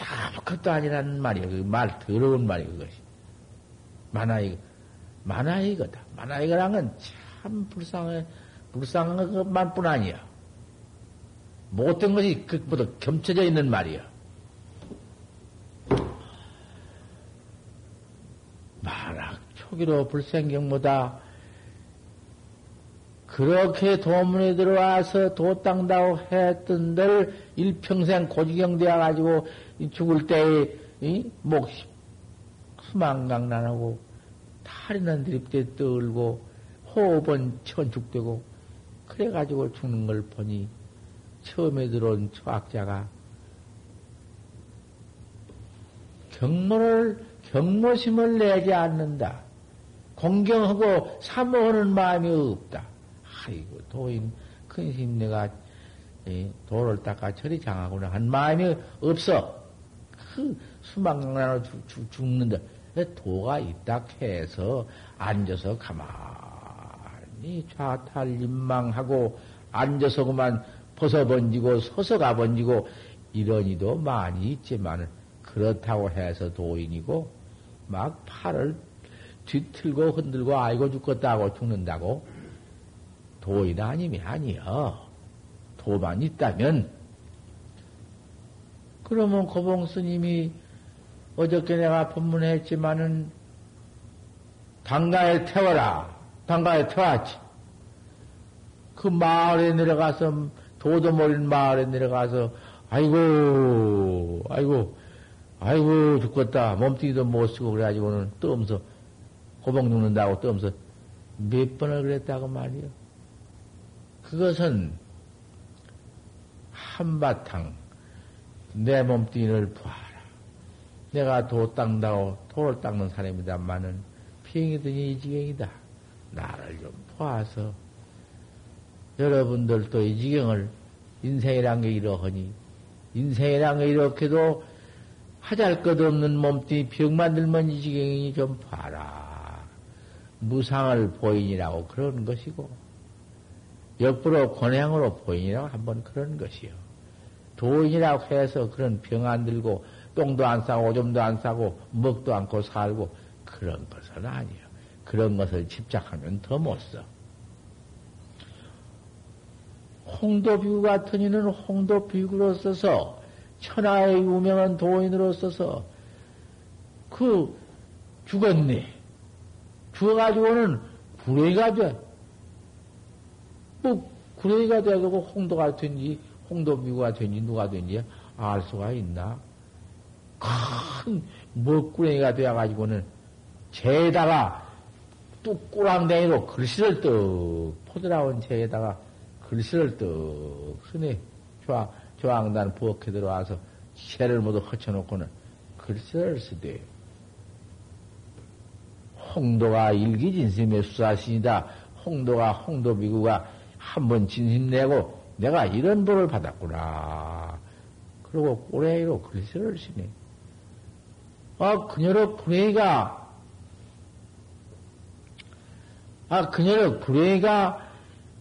아무것도 아니라는 말이야. 그 말 더러운 말이 그것이. 만화이 만화이거다. 만화이거란 건 참 불쌍해 불쌍한 것만뿐 아니야. 못된 것이 그보다 겸쳐져 있는 말이야. 만학 초기로 불생경보다 그렇게 도문에 들어와서 도땅다고 했던들 일평생 고지경 되어가지고 죽을 때에 목이 수망강난하고 탈이는 드립대 떨고 호흡은 천축되고 그래가지고 죽는 걸 보니 처음에 들어온 초학자가 경모를 경모심을 내지 않는다. 공경하고 사모하는 마음이 없다. 아이고 도인 큰심 내가 도를 닦아 처리 장하구나 한 마음이 없어. 그 수망강나로 죽는다. 도가 있다 해서 앉아서 가만히 좌탈림망하고 앉아서 그만 벗어번지고 서서 가번지고 이런 이도 많이 있지만 그렇다고 해서 도인이고 막 팔을 뒤틀고 흔들고 아이고 죽겠다고 죽는다고 도인 아님이 아니여. 도만 있다면 그러면 고봉 스님이 어저께 내가 법문했지만은 당가에 태워라. 당가에 태웠지. 그 마을에 내려가서 도도 모른 마을에 내려가서 아이고 아이고 아이고 죽겠다 몸뚱이도 못 쓰고 그래가지고는 떠면서 고봉 죽는다고 떠면서 몇 번을 그랬다고 말이요. 그것은 한바탕 내 몸뚱이를 봐라. 내가 도 닦다고 도를 닦는 사람이다마는 비행이더니 이 지경이다. 나를 좀 봐서 여러분들도 이 지경을 인생이란 게 이러하니 인생이란 게 이렇게도 하잘 것 없는 몸뚱이 병 만 들면 이 지경이니 좀 봐라. 무상을 보인이라고 그런 것이고 역부로 권행으로 보인이라고 한번 그런 것이요. 도인이라고 해서 그런 병 안 들고 똥도 안 싸고 오줌도 안 싸고 먹도 않고 살고 그런 것은 아니요. 그런 것을 집착하면 더 못 써. 홍도비구 같은 이는 홍도비구로 써서 천하의 유명한 도인으로 써서 그 죽었네. 죽어가지고는 구레이가 돼. 뭐 구레이가 돼가지고 홍도가 된지 홍도비구가 된지 누가 된지 알 수가 있나? 큰 먹구레이가 되어가지고는 재에다가 뚝꾸랑댕이로 글씨를 떡 포들어온 재에다가 글씨를 떡 쓰네. 조항, 조항단 부엌에 들어와서 새를 모두 허쳐놓고는 글씨를 쓰대. 홍도가 일기 진심의 수사신이다. 홍도가 홍도비구가 한번 진심내고 내가 이런 벌을 받았구나. 그리고 꼬레이로 글씨를 쓰네. 아, 그녀의 구레이가, 아, 그녀의 구레이가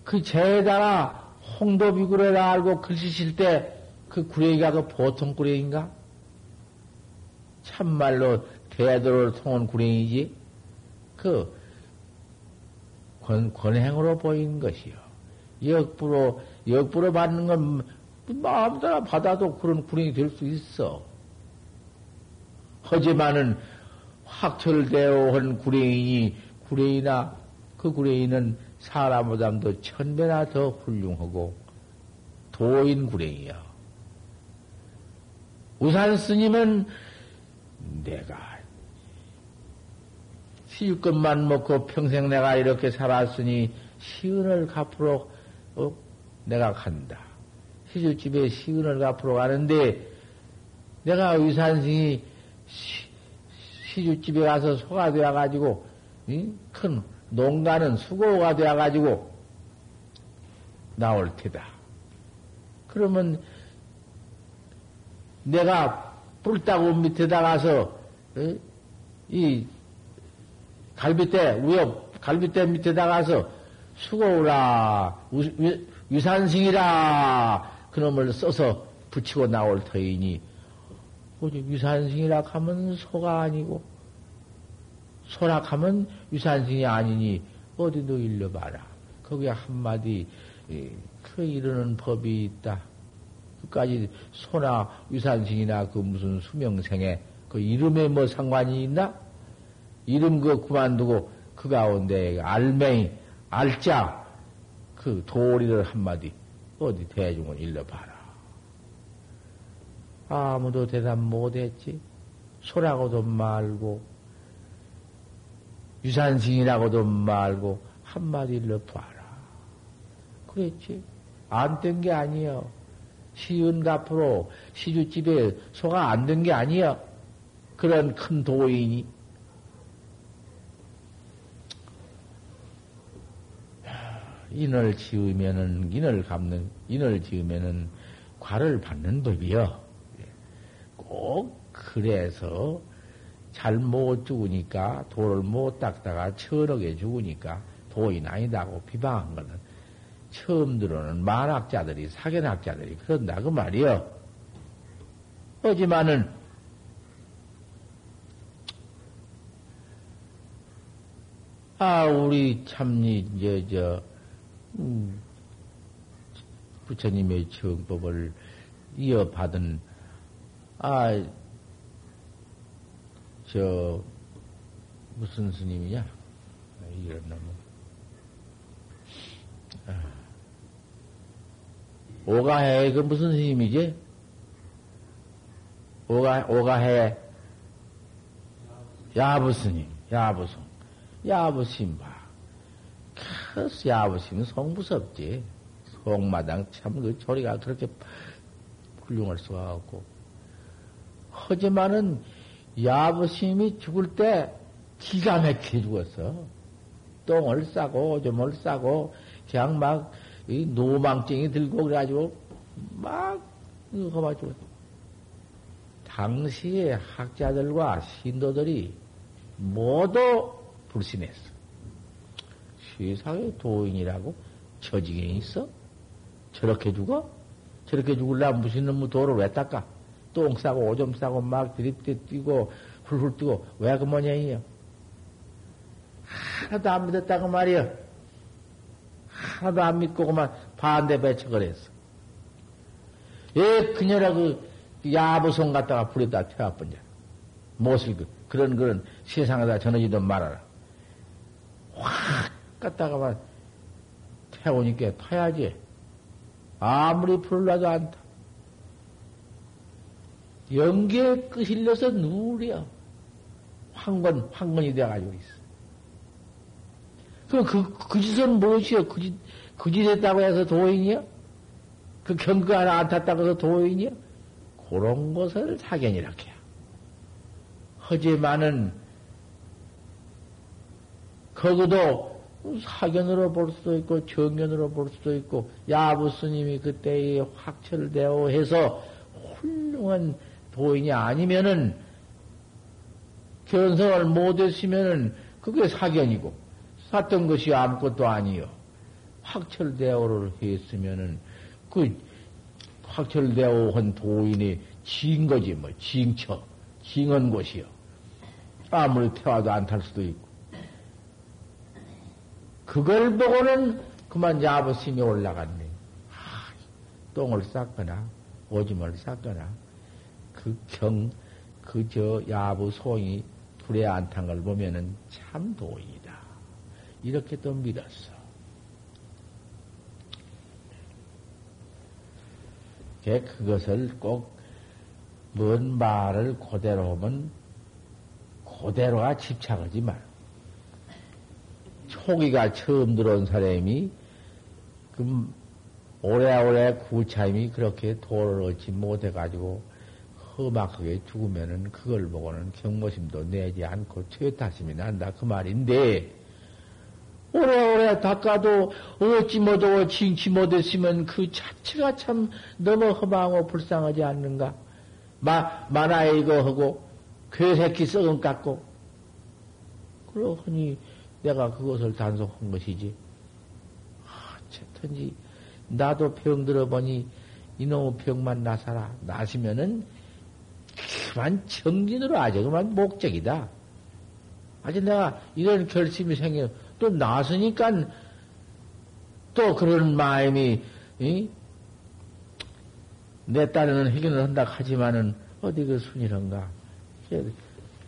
그 재에다가 홍도 비구레라 알고 글씨 쓸때그 구레이가 그 보통 구레이인가? 참말로 대도를 통한 구레이지? 그 권, 권행으로 보이는 것이요. 역부로, 역부로 받는 건 마음대로 받아도 그런 구레이 될수 있어. 하지만은 확철되어 한 구레인이 구레이나 그 구레인은 사람보다도 천배나 더 훌륭하고 도인 구레이야. 우산 스님은 내가 시집 것만 먹고 평생 내가 이렇게 살았으니 시은을 갚으러 어? 내가 간다. 시주집에 시은을 갚으러 가는데 내가 의산승이 시주집에 가서 소가 되어가지고, 큰 농가는 수고가 되어가지고 나올 테다. 그러면 내가 불따구 밑에다 가서, 이 갈비대, 위협, 갈비대 밑에다 가서 수고라, 위산승이라, 그놈을 써서 붙이고 나올 터이니, 오직 위산승이라 하면 소가 아니고, 소라 하면 위산승이 아니니, 어디도 일러봐라. 거기에 한마디, 그 이르는 법이 있다. 끝까지 소나 위산승이나 그 무슨 수명생에 그 이름에 뭐 상관이 있나? 이름 그 그만두고 그 가운데 알맹이, 알자, 그 도리를 한마디 어디 대중을 일러봐라. 아무도 대답 못했지. 소라고도 말고, 유산승이라고도 말고, 한마디 일러 봐라. 그랬지. 안 된 게 아니여. 시은 앞으로 시주집에 소가 안 된 게 아니여. 그런 큰 도인이. 인을 지으면은, 인을 갚는, 인을 지으면은 과를 받는 법이요. 꼭 그래서 잘 못 죽으니까, 돌을 못 닦다가 천억에 죽으니까 도인 아니다고 비방한 거는 처음 들어오는 만학자들이, 사견학자들이 그런다, 그 말이요. 하지만은, 아, 우리 참니, 이제, 저, 음, 부처님의 정법을 이어받은, 아, 저, 무슨 스님이냐? 아, 이런 놈은. 아. 오가해, 그 무슨 스님이지? 오가, 오가해, 야부스님, 야부송, 야부심바. 그 야부심은 성무섭지. 성마당 참그 조리가 그렇게 훌륭할 수가 없고. 하지만은 야부심이 죽을 때 기가 막히게 죽었어. 똥을 싸고 오줌을 싸고 그냥 막 노망증이 들고 그래가지고 막 험하 죽었어. 당시의 학자들과 신도들이 모두 불신했어. 세상에 도인이라고 처지게 있어? 저렇게 죽어? 저렇게 죽을라면 무슨 놈의 도를 왜 닦아? 똥 싸고 오줌 싸고 막 드립대 뛰고 훌훌 뛰고 왜 그 모양이요? 하나도 안 믿었다고 말이요. 하나도 안 믿고 그만 반대 배척을 했어. 예, 그녀라 그 야부성 갖다가 불에다 태워버냐. 못을 그, 그런 그런 세상에다 전하지도 말아라. 확 갖다가만 태우니까 타야지. 아무리 불을 놔도 안 타. 연기에 끄실려서 누울이야. 황건, 황건이 돼가지고 있어. 그럼 그, 그 짓은 무엇이여? 그 짓, 그 짓 했다고 해서 도인이야? 그 경그 하나 안 탔다고 해서 도인이야? 그런 것을 사견이라 해요. 하지만은, 거기도 사견으로 볼 수도 있고, 정견으로 볼 수도 있고, 야부 스님이 그때에 확철되어 해서 훌륭한 도인이 아니면은, 견성을 못했으면은, 그게 사견이고, 샀던 것이 아무것도 아니요. 확철대오를 했으면은, 그, 확철대오 한 도인이 진 거지, 뭐, 징처, 징한 곳이요. 아무리 태와도 안 탈 수도 있고. 그걸 보고는 그만 야부심이 올라갔네. 아, 똥을 쌌거나, 오줌을 쌌거나, 그 경, 그 저 야부 송이 불에 안탄 걸 보면은 참 도인이다. 이렇게 또 믿었어. 그것을 꼭 뭔 말을 그대로 하면 그대로가 집착하지 마. 초기가 처음 들어온 사람이 그 오래오래 구차임이 그렇게 도를 얻지 못해가지고 험악하게 죽으면은 그걸 보고는 경모심도 내지 않고 퇴타심이 난다 그 말인데 오래오래 닦아도 어찌 못하고 징치 못했으면 그 자체가 참 너무 험하고 불쌍하지 않는가? 마, 만화 이거 하고 괴새끼 썩은 깎고 그러니 내가 그것을 단속한 것이지. 아, 어쨌든지 나도 병 들어보니 이놈의 병만 나사라. 나시면은 그만 정진으로 아주 그만 목적이다. 아직 내가 이런 결심이 생겨 또 나서니까 또 그런 마음이 이? 내 딸은 해결을 한다 하지만은 어디 그 순이런가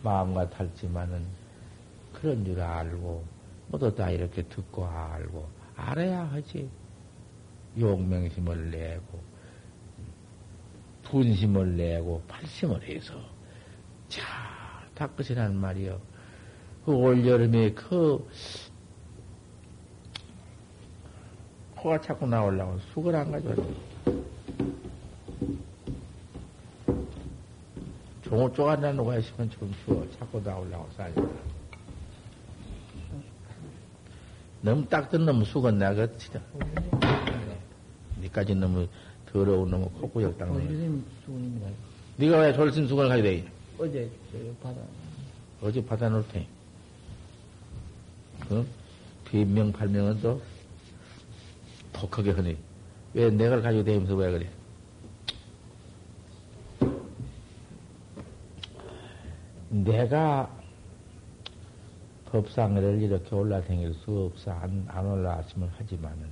마음과 달지만은 그런 줄 알고 모두 다 이렇게 듣고 알고 알아야 하지 용맹심을 내고 분심을 내고 팔심을 해서 잘 닦으시란 말이요. 그 올여름에 그 코가 자꾸 나오려고 수건 안 가져왔어. 종을 쪼가나 누가 있으면 좀 주워. 자꾸 나오려고 싸니까. 너무 딱든 놈 수건 나가, 진짜. 니까지 너무 더러운 놈의 콧구역 닦네. 선생님 수건입니다. 네가 왜 돌신 수건을 가게 돼? 어제 저 바다 어제 받아 놓을 테니. 그 비명 발명은 또 독하게 하니. 왜 내가 가지고 다니면서 왜 그래? 내가 법상을 이렇게 올라다닐 수 없어. 안, 안 올라왔으면 하지만은,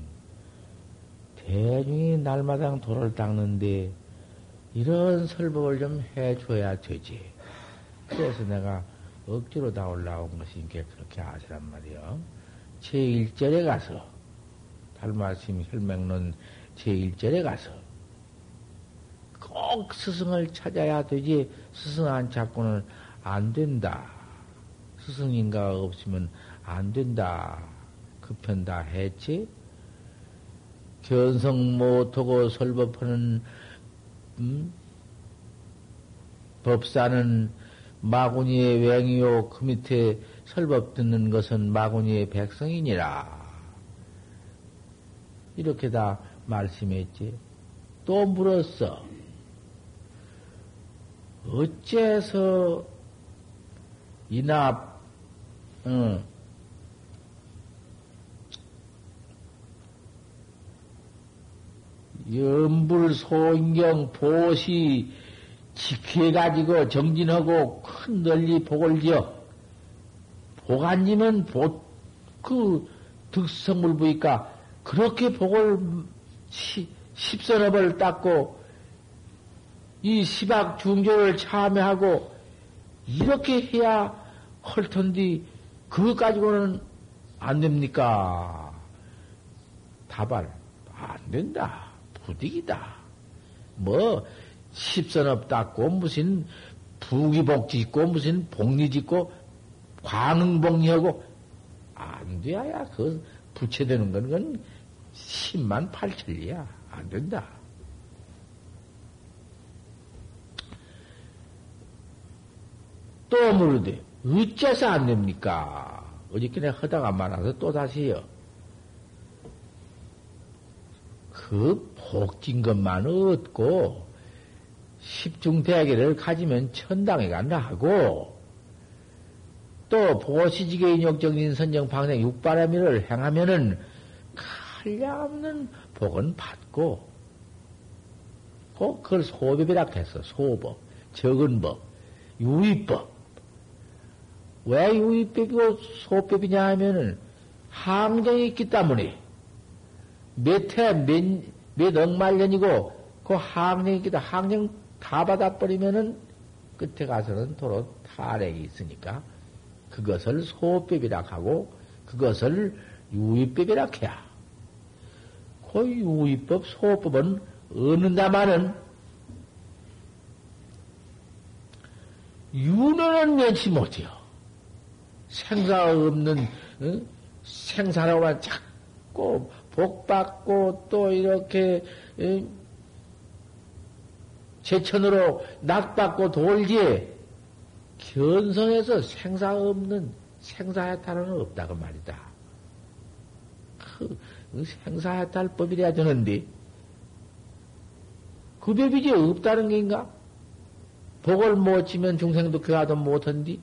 대중이 날마다 돌을 닦는데, 이런 설법을 좀 해줘야 되지. 그래서 내가 억지로 다 올라온 것이 게 그렇게 아시란 말이요. 제1절에 가서, 달마심 혈맹론 제1절에 가서, 꼭 스승을 찾아야 되지, 스승 안 찾고는 안 된다. 스승인가 없으면 안 된다. 그 편 다 했지? 견성 못하고 설법하는, 음? 법사는 마구니의 맹이요, 그 밑에 설법 듣는 것은 마구니의 백성이니라. 이렇게 다 말씀했지. 또 물었어. 어째서 이납, 응. 연불 소인경 보시 지켜가지고 정진하고 큰 널리 복을 지어 복안지면 복, 그 득성물 보니까 그렇게 복을 시, 십선업을 닦고 이 시박 중조를 참여하고 이렇게 해야 할 텐데 그것 가지고는 안 됩니까? 다발 안 된다. 부득이다. 뭐 십선업 닦고 무슨 부기복 짓고 무슨 복리 짓고 광흥복리하고 안 돼야 그 부채되는 건 그건 10만 8천리야. 안 된다. 또 물으되, 어째서 안 됩니까? 어저께 내가 하다가 말아서 또 다시요. 그 복진 것만 얻고, 십중대계를 가지면 천당에 간다 하고, 또 보시지계 인욕정진 선정 방생 육바라미를 행하면은 한량없는 복은 받고, 꼭 그걸 소법이라 했어. 소법, 적은 법, 유의법. 왜 유의법이고 소법이냐 하면은 항정이 있기 때문에 몇 해, 몇, 몇 억만 년이고 그 때문에 항정 다 받아버리면은 끝에 가서는 도로 탈핵이 있으니까 그것을 소법이라 하고 그것을 유의법이라 해야. 그 유의법, 소법은 얻는다마는 윤회는 면치 못해요. 생사 없는 어? 생사로만 자꾸 복 받고 또 이렇게 어? 제천으로 낙 받고 돌지 견성에서 생사 없는 생사해탈은 없다고 말이다. 그 생사해탈법이래야 되는데 그 법이지 없다는 게인가? 복을 못 지면 중생도 교화도 못한디?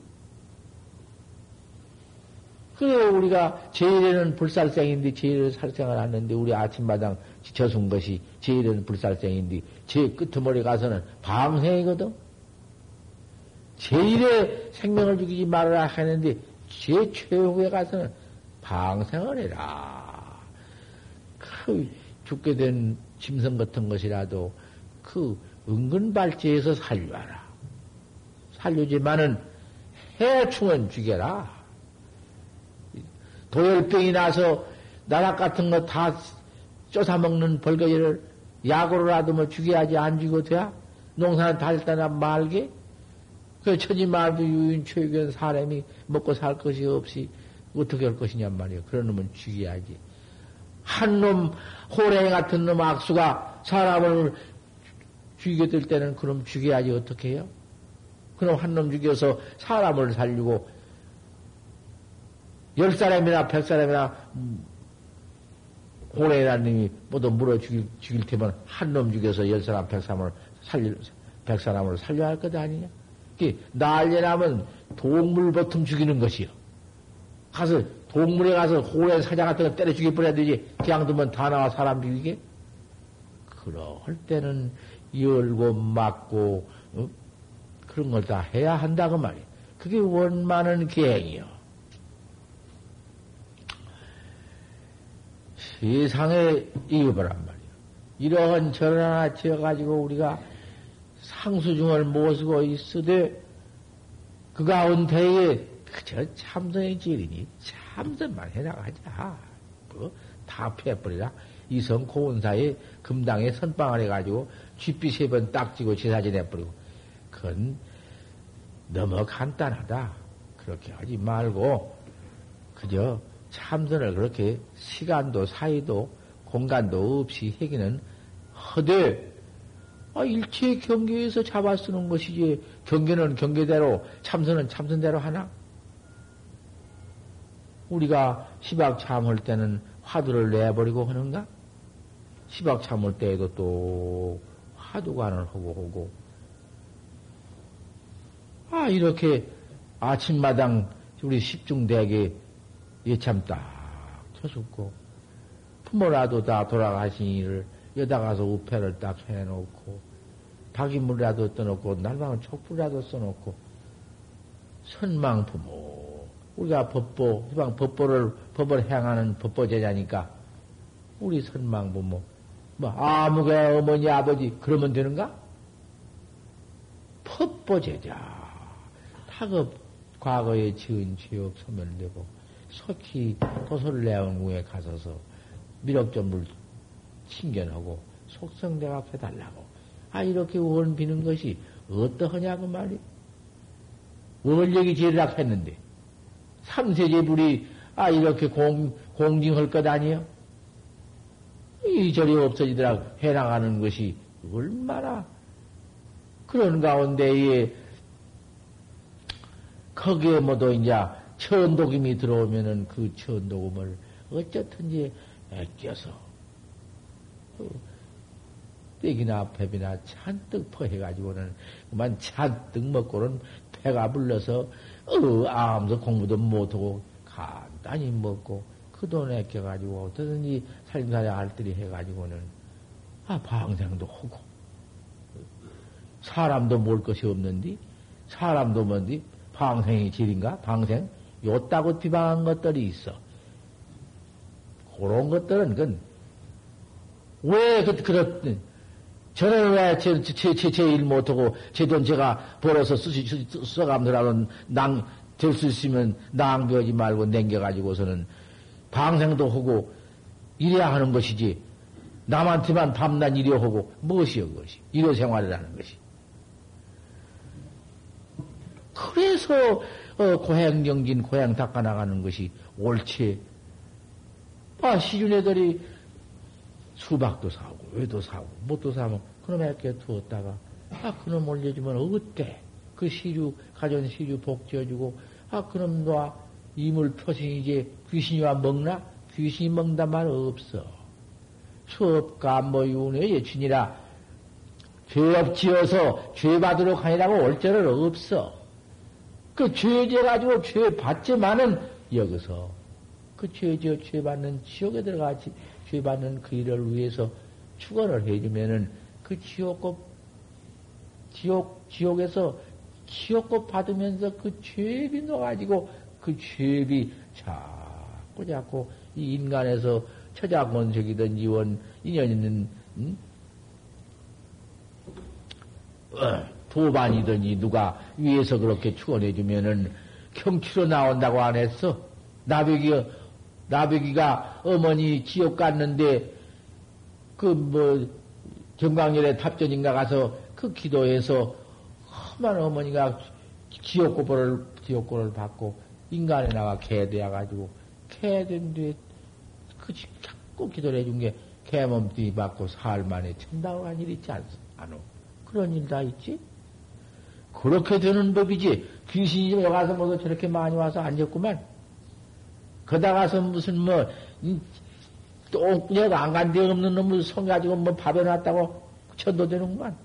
그래 우리가 제일에는 불살생인데 제일에 살생을 하는데 우리 아침마당 지쳐순 것이 제일에는 불살생인데 제 끄트머리 가서는 방생이거든. 제일에 생명을 죽이지 말아라 하는데 제 최후에 가서는 방생을 해라. 그 죽게 된 짐승 같은 것이라도 그 은근 발제해서 살려라. 살려지만은 해충은 죽여라. 도열병이 나서 나락 같은 거 다 쪄사 먹는 벌거지를 약으로라도 뭐 죽여야지 안 죽어도 돼야? 농사는 달다나 말게? 그 천지 말도 유인 최견 사람이 먹고 살 것이 없이 어떻게 할 것이냐 말이야. 그런 놈은 죽여야지. 한 놈, 호랭이 같은 놈 악수가 사람을 죽여들 때는 그럼 죽여야지 어떻게 해요? 그럼 한 놈 죽여서 사람을 살리고 열 사람이나 백 사람이나 고래라는 놈이 모두 물어 죽일, 죽일 테면 한 놈 죽여서 열 사람, 백 사람을 살릴, 백 사람을 살려야 할 것 아니냐? 난리 나면 동물 보통 죽이는 것이요. 가서, 동물에 가서 호래 사자 같은 거 때려 죽일 뻔해야 되지. 그냥 두면 다 나와 사람 죽이게? 그럴 때는 열고 맞고, 어? 그런 걸 다 해야 한다고 말이야. 그게 원만한 계행이요. 세상에 이거란 말이야. 이러한 절을 하나 지어가지고 우리가 상수중을 모시고 있으되 그 가운데에 그저 참선의 질이니 참선만 해나가자. 뭐다 패버리라. 이성 고운사에 금당에 선방을 해가지고 쥐피 세번 딱 지고 제사진 해버리고 그건 너무 간단하다. 그렇게 하지 말고 그저 참선을 그렇게 시간도 사이도 공간도 없이 하기는 허되 아, 일체 경계에서 잡아 쓰는 것이지 경계는 경계대로 참선은 참선대로 하나? 우리가 시박 참을 때는 화두를 내버리고 하는가? 시박 참을 때에도 또 화두관을 하고 하고 아 이렇게 아침마당 우리 십중대에 예참 딱 쳐sup고 부모라도 다 돌아가신 이를 여다 가서 우패를 딱 해놓고 박이물이라도 떠놓고 날방은 촛불이라도 써놓고 선망 부모. 우리가 법보 희방 법보를 법을 향하는 법보 제자니까 우리 선망 부모. 뭐 아무개 어머니 아버지 그러면 되는가? 법보 제자. 타급 과거에 지은 죄업 소멸되고 내온 후에 가서서 미력전물 신견하고 속성대학 해달라고. 아, 이렇게 원 비는 것이 어떠하냐고 말이. 원력이 제일락 했는데, 삼세제불이, 아, 이렇게 공, 공징할 것 아니요? 이 절이 없어지더라 해나가는 것이 얼마나 그런 가운데에 거기에 모두 이제 천도금이 들어오면은 그 천도금을 어쨌든지 애껴서 떼기나 뱀이나 잔뜩 퍼해가지고는 그만 잔뜩 먹고는 배가 불러서 어, 아무도 공부도 못하고 간단히 먹고 그돈 애껴가지고 어떻든지 살림살이 알뜰히 해가지고는 아 방생도 하고. 사람도 몰 것이 없는데 사람도 뭔디? 방생이 질인가? 방생 요따고 비방한 것들이 있어. 그런 것들은, 그건, 왜, 그, 그렇, 저는 왜 제, 제, 제, 제 일 못하고, 제 돈 제가 벌어서 써감더라도 낭, 될 수 있으면 낭비하지 말고 남겨가지고서는 방생도 하고, 이래야 하는 것이지. 남한테만 밤낮 이래 하고, 무엇이여, 그것이. 이래 생활이라는 것이. 그래서, 어, 고향 경진, 고향 닦아 나가는 것이 옳지. 아, 시준 애들이 수박도 사고, 외도 사고, 못도 사면, 그놈 애께 두었다가, 아, 그놈 올려주면 어때? 그 시주, 가전 시주 복지어주고, 아, 그놈 놔, 이물 표신이 이제 귀신이 와 먹나? 귀신이 먹다 말 없어. 수업가 뭐 윤회 여친이라 죄업 지어서 죄 받으러 가니라고 올 절은 없어. 그 죄지 가지고 죄 받지만은 여기서 그 죄지어 죄 받는 지옥에 들어가지 죄 받는 그 일을 위해서 축원을 해주면은 그 지옥급 지옥 지옥에서 지옥급 받으면서 그 죄비 넣어가지고 그 죄비 자꾸 자꾸 이 인간에서 처자권석이든 이원 인연 있는 음? 어, 도반이든지 누가 위에서 그렇게 축원해주면은 경치로 나온다고 안 했어? 나비기, 나비기가 어머니 지옥 갔는데 그 뭐 정강열의 탑전인가 가서 그 기도해서 험한 어머니가 지옥고보를 지옥고를 받고 인간에 나와 개되어 가지고 개된 뒤에 그 자꾸 기도를 해준 게 개몸뚱이 받고 살만에 천당을 한일 있지 않아? 그런 일 다 있지? 그렇게 되는 법이지. 귀신이 좀 와서 뭐 저렇게 많이 와서 앉았구만. 거다 가서 무슨 뭐, 똥꾸녕 안간 데 없는 놈을 손 가지고 뭐 밥에 놨다고 천도되는구만.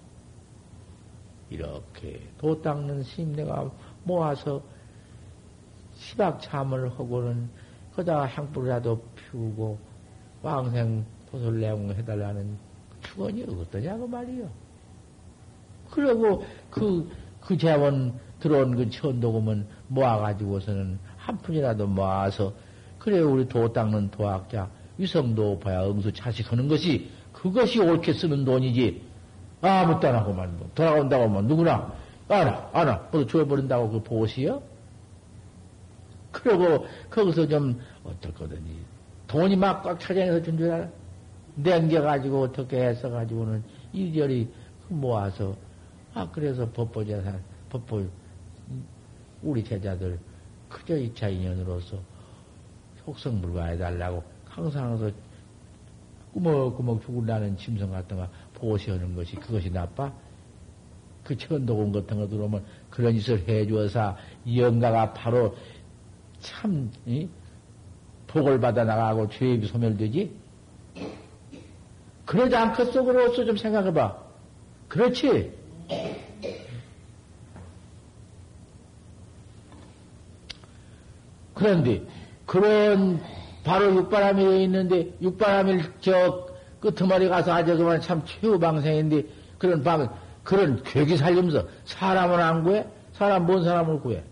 이렇게 도 닦는 심내가 모아서 시박 참을 하고는 거다 향불이라도 피우고 왕생 도솔 내용 해달라는 축원이 어떠냐고 말이요. 그러고 그, 그 재원 들어온 그 천도금은 모아가지고서는 한 푼이라도 모아서 그래 우리 도 닦는 도학자 위성도 봐야 응수 차식하는 것이 그것이 옳게 쓰는 돈이지. 아무것도 안 하고만 뭐 돌아온다고 뭐 누구나 알아 알아. 모두 줘버린다고 그 보시요 그러고 거기서 좀 어떨 거더니 돈이 막 꽉 차장해서 준 줄 알아? 냉겨가지고 어떻게 해서 가지고는 이리저리 모아서 아 그래서 법보자산 법보 우리 제자들 그저 이차 인연으로서 속성불가해달라고 항상 항상 꾸먹꾸먹 죽을라는 짐승 같은 거 보시하는 것이 그것이 나빠? 그 천도공 같은 거 들어오면 그런 짓을 해주어서 영가가 바로 참 이? 복을 받아 나가고 죄입이 소멸되지? 그러지 않겠소그로서 좀 생각해봐. 그렇지? 그런데 그런 바로 육바람이 있는데 육바람일 저 끄트머리 가서 아주 그만 참 최후방생인데 그런 방 그런 괴기 살림서 사람을 안 구해? 사람 뭔 사람을 구해?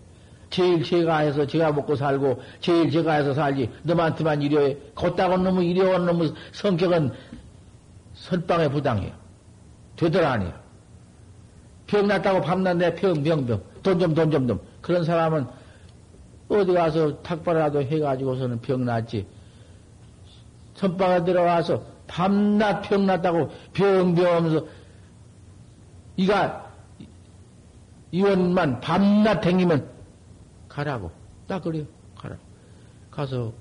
제일 제가 해서 제가 먹고 살고 제일 제가 해서 살지 너한테만 이려해 걷다고 놈의 이려온 놈의 성격은 선방에 부당해요. 되더라 아니야. 병 났다고 밤낮내 병, 병, 병. 돈 좀, 돈 좀, 돈. 그런 사람은 어디 가서 탁발이라도 해가지고서는 병 났지. 선방에 들어와서 밤낮 병 났다고 병, 병 하면서 이가 이원만 밤낮 댕기면 가라고. 딱 그래요. 가라. 가서,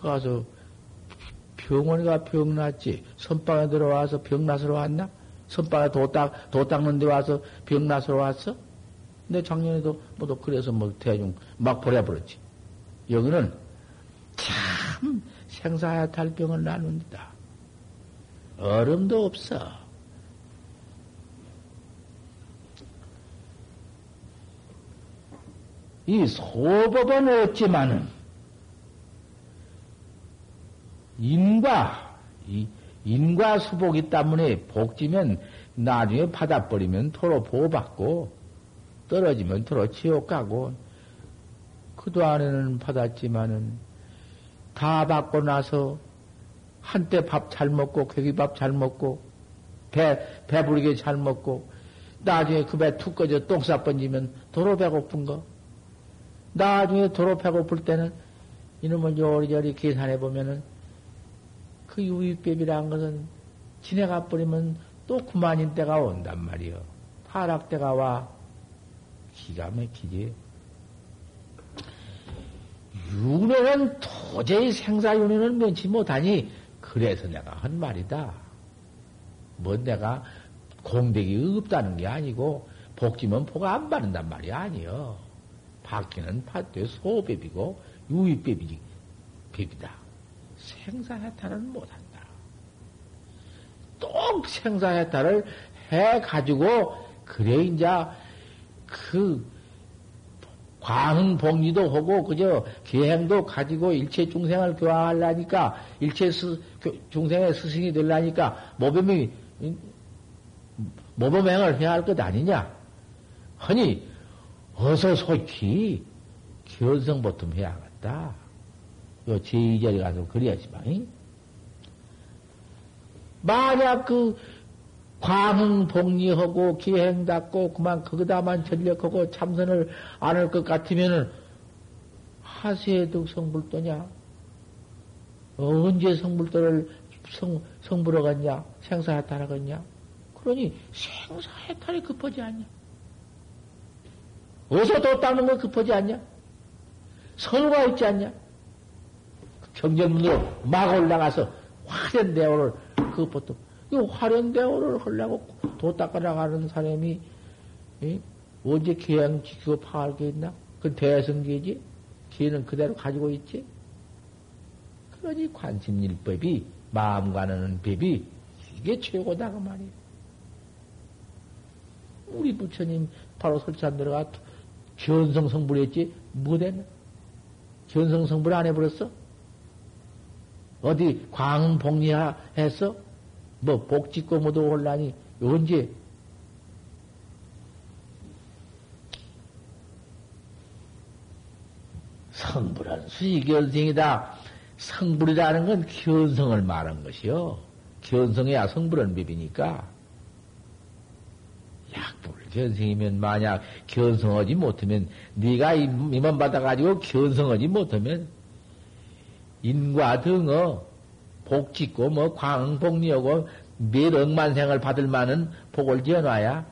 가서 병원에 가 병 났지. 선방에 들어와서 병 나서러 왔나? 선방에 도 닦, 도 닦는 데 와서 병 나서러 왔어? 근데 작년에도 뭐또 그래서 뭐 대중 막 보내버렸지. 여기는 참 생사야 탈병을 나눈다. 얼음도 없어. 이 소법은 없지만은 인과 이 인과 수복이 때문에 복지면 나중에 받아버리면 토로 보호받고 떨어지면 토로 지옥 가고 그동안에는 받았지만은 다 받고 나서 한때 밥 잘 먹고 괴기밥 잘 먹고 배 배부르게 잘 먹고 나중에 그 배 툭 꺼져 똥싸 번지면 도로 배고픈 거. 나중에 도로 배고플 때는 이놈은 요리저리 계산해 보면은 그 유입법이라는 것은 지내가 버리면 또 그만인 때가 온단 말이요. 타락 때가 와. 기가 막히지. 윤회는 도저히 생사윤회는 면치 못하니 그래서 내가 한 말이다. 뭐 내가 공백이 없다는 게 아니고 복지면 포가 안 받는단 말이 아니요. 받기는 받되 소배비고 유의배비 배비다. 생사해탈은 못한다. 똥 생사해탈을 해 가지고 그래 이제 그 광흥복리도 하고 그저 계행도 가지고 일체 중생을 교화하려니까 일체 스, 중생의 스승이 되려니까 모범이 모범행을 해야 할 것 아니냐? 아니 어서 솔히 견성 보통 해야겠다. 요 제2자리 가서 그래야지만. 만약 그 광흥 복리하고 기행 닦고 그만 거기다만 전력하고 참선을 안 할 것 같으면은 하세득 성불도냐? 언제 성불도를 성, 성불어 갔냐? 생사해탈하겠냐? 그러니 생사해탈이 급하지 않냐? 어서 도 닦는 거 급하지 않냐? 선우가 있지 않냐? 경전문으로 막 올라가서 화된 대오를 그것부터 이 화련 대오를 하려고 도 닦아 나가는 사람이 에? 언제 계양 지키고 파할 게 있나? 그 대성계지? 기는 그대로 가지고 있지? 그러니 관심일법이 마음 가는 법이 이게 최고다 그 말이야. 우리 부처님 바로 설치한 데가 견성 성불했지 뭐됐나? 견성 성불 안 해버렸어? 어디 광복리하 했어? 뭐 뭐도 올라니 언제? 성불은 수지견성이다. 성불이라는 건 견성을 말한 것이요. 견성해야 성불은 비비니까. 약불 견성이면 만약 견성하지 못하면 네가 임만 받아가지고 견성하지 못하면 인과 등어 복 짓고 뭐 광복리하고 몇 억만생을 받을 만한 복을 지어놔야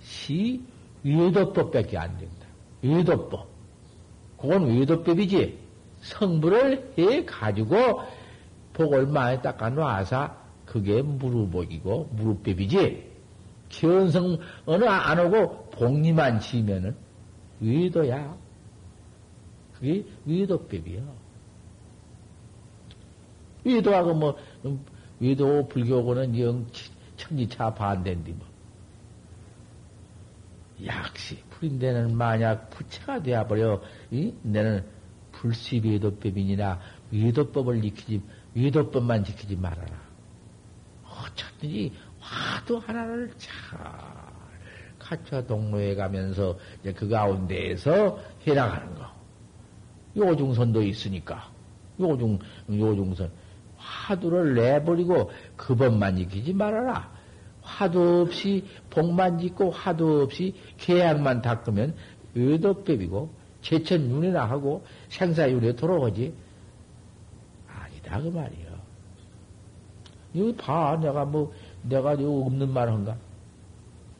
시 외도법밖에 안 된다. 외도법. 그건 외도법이지. 성불을 해 가지고 복을 많이 닦아 놔서 그게 무릎복이고 무릎법이지. 견성 어느 안 오고 복리만 지면은 외도야. 그게 외도법이야. 외도하고 뭐 외도 불교고는 영 천지차 반대인데 뭐. 약시 불인데는 만약 부채가 되어버려 이? 내는 불시 외도법이니라 외도법을 지키지 외도법만 지키지 말아라. 어쨌든지 화두 하나를 잘 갖춰 동로에 가면서 이제 그 가운데에서 해나가는 거. 요중선도 있으니까 요중 요중선 화두를 내버리고 그 법만 지키지 말아라. 화두 없이 복만 짓고 화두 없이 계약만 닦으면 의도법이고 제천윤회나 하고 생사윤회 돌아오지 아니다 그 말이요. 여기 봐 내가 뭐 내가 요 없는 말 한가?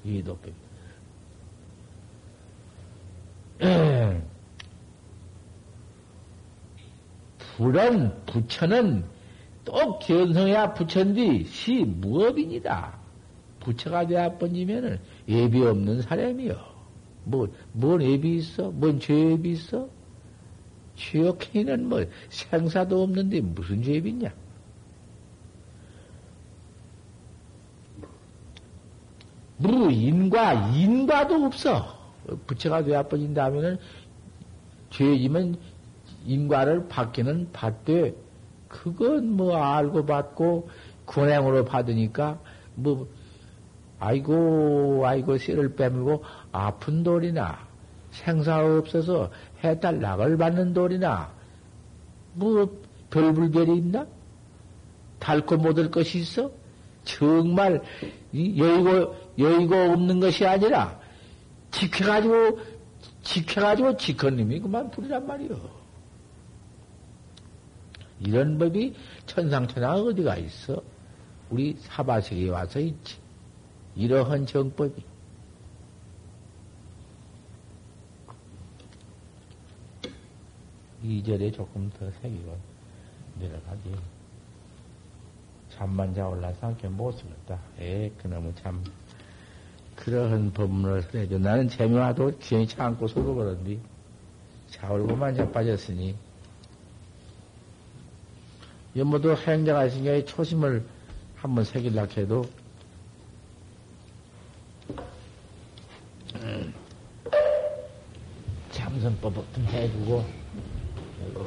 의도법. 불은 부처는 또 견성해야 부처인데 시 무업입니다. 부처가 되어 번지면은 예비 없는 사람이요. 뭐, 뭔 예비 있어? 뭔 죄비 있어? 죄업행위는 뭐 생사도 없는데 무슨 죄비 있냐? 무 인과 인과도 없어. 부처가 되어 번진다면은 죄지면 인과를 받기는 받되 그건 뭐 알고 받고 군행으로 받으니까 뭐 아이고 아이고 씨를 빼물고 아픈 돌이나 생사 없어서 해달 낙을 받는 돌이나 뭐 별불별이 있나? 달고 못할 것이 있어? 정말 여의고 여의고 없는 것이 아니라 지켜가지고 지켜가지고 지켜님이 그만 부리란 말이요. 이런 법이 천상천하 어디가 있어? 우리 사바세계에 와서 있지. 이러한 정법이. 이절에 조금 더 새기고 내려가지. 잠만 자올라서 함께 못 쓰겠다. 에, 그놈은 참, 그러한 법문을 해줘. 나는 재미와도 기연히 참고 서고 그런디, 자올고만 자빠졌으니, 연 모두 행정하신경의 초심을 한번 새길라 해도 참선법을 좀 해주고 아이고.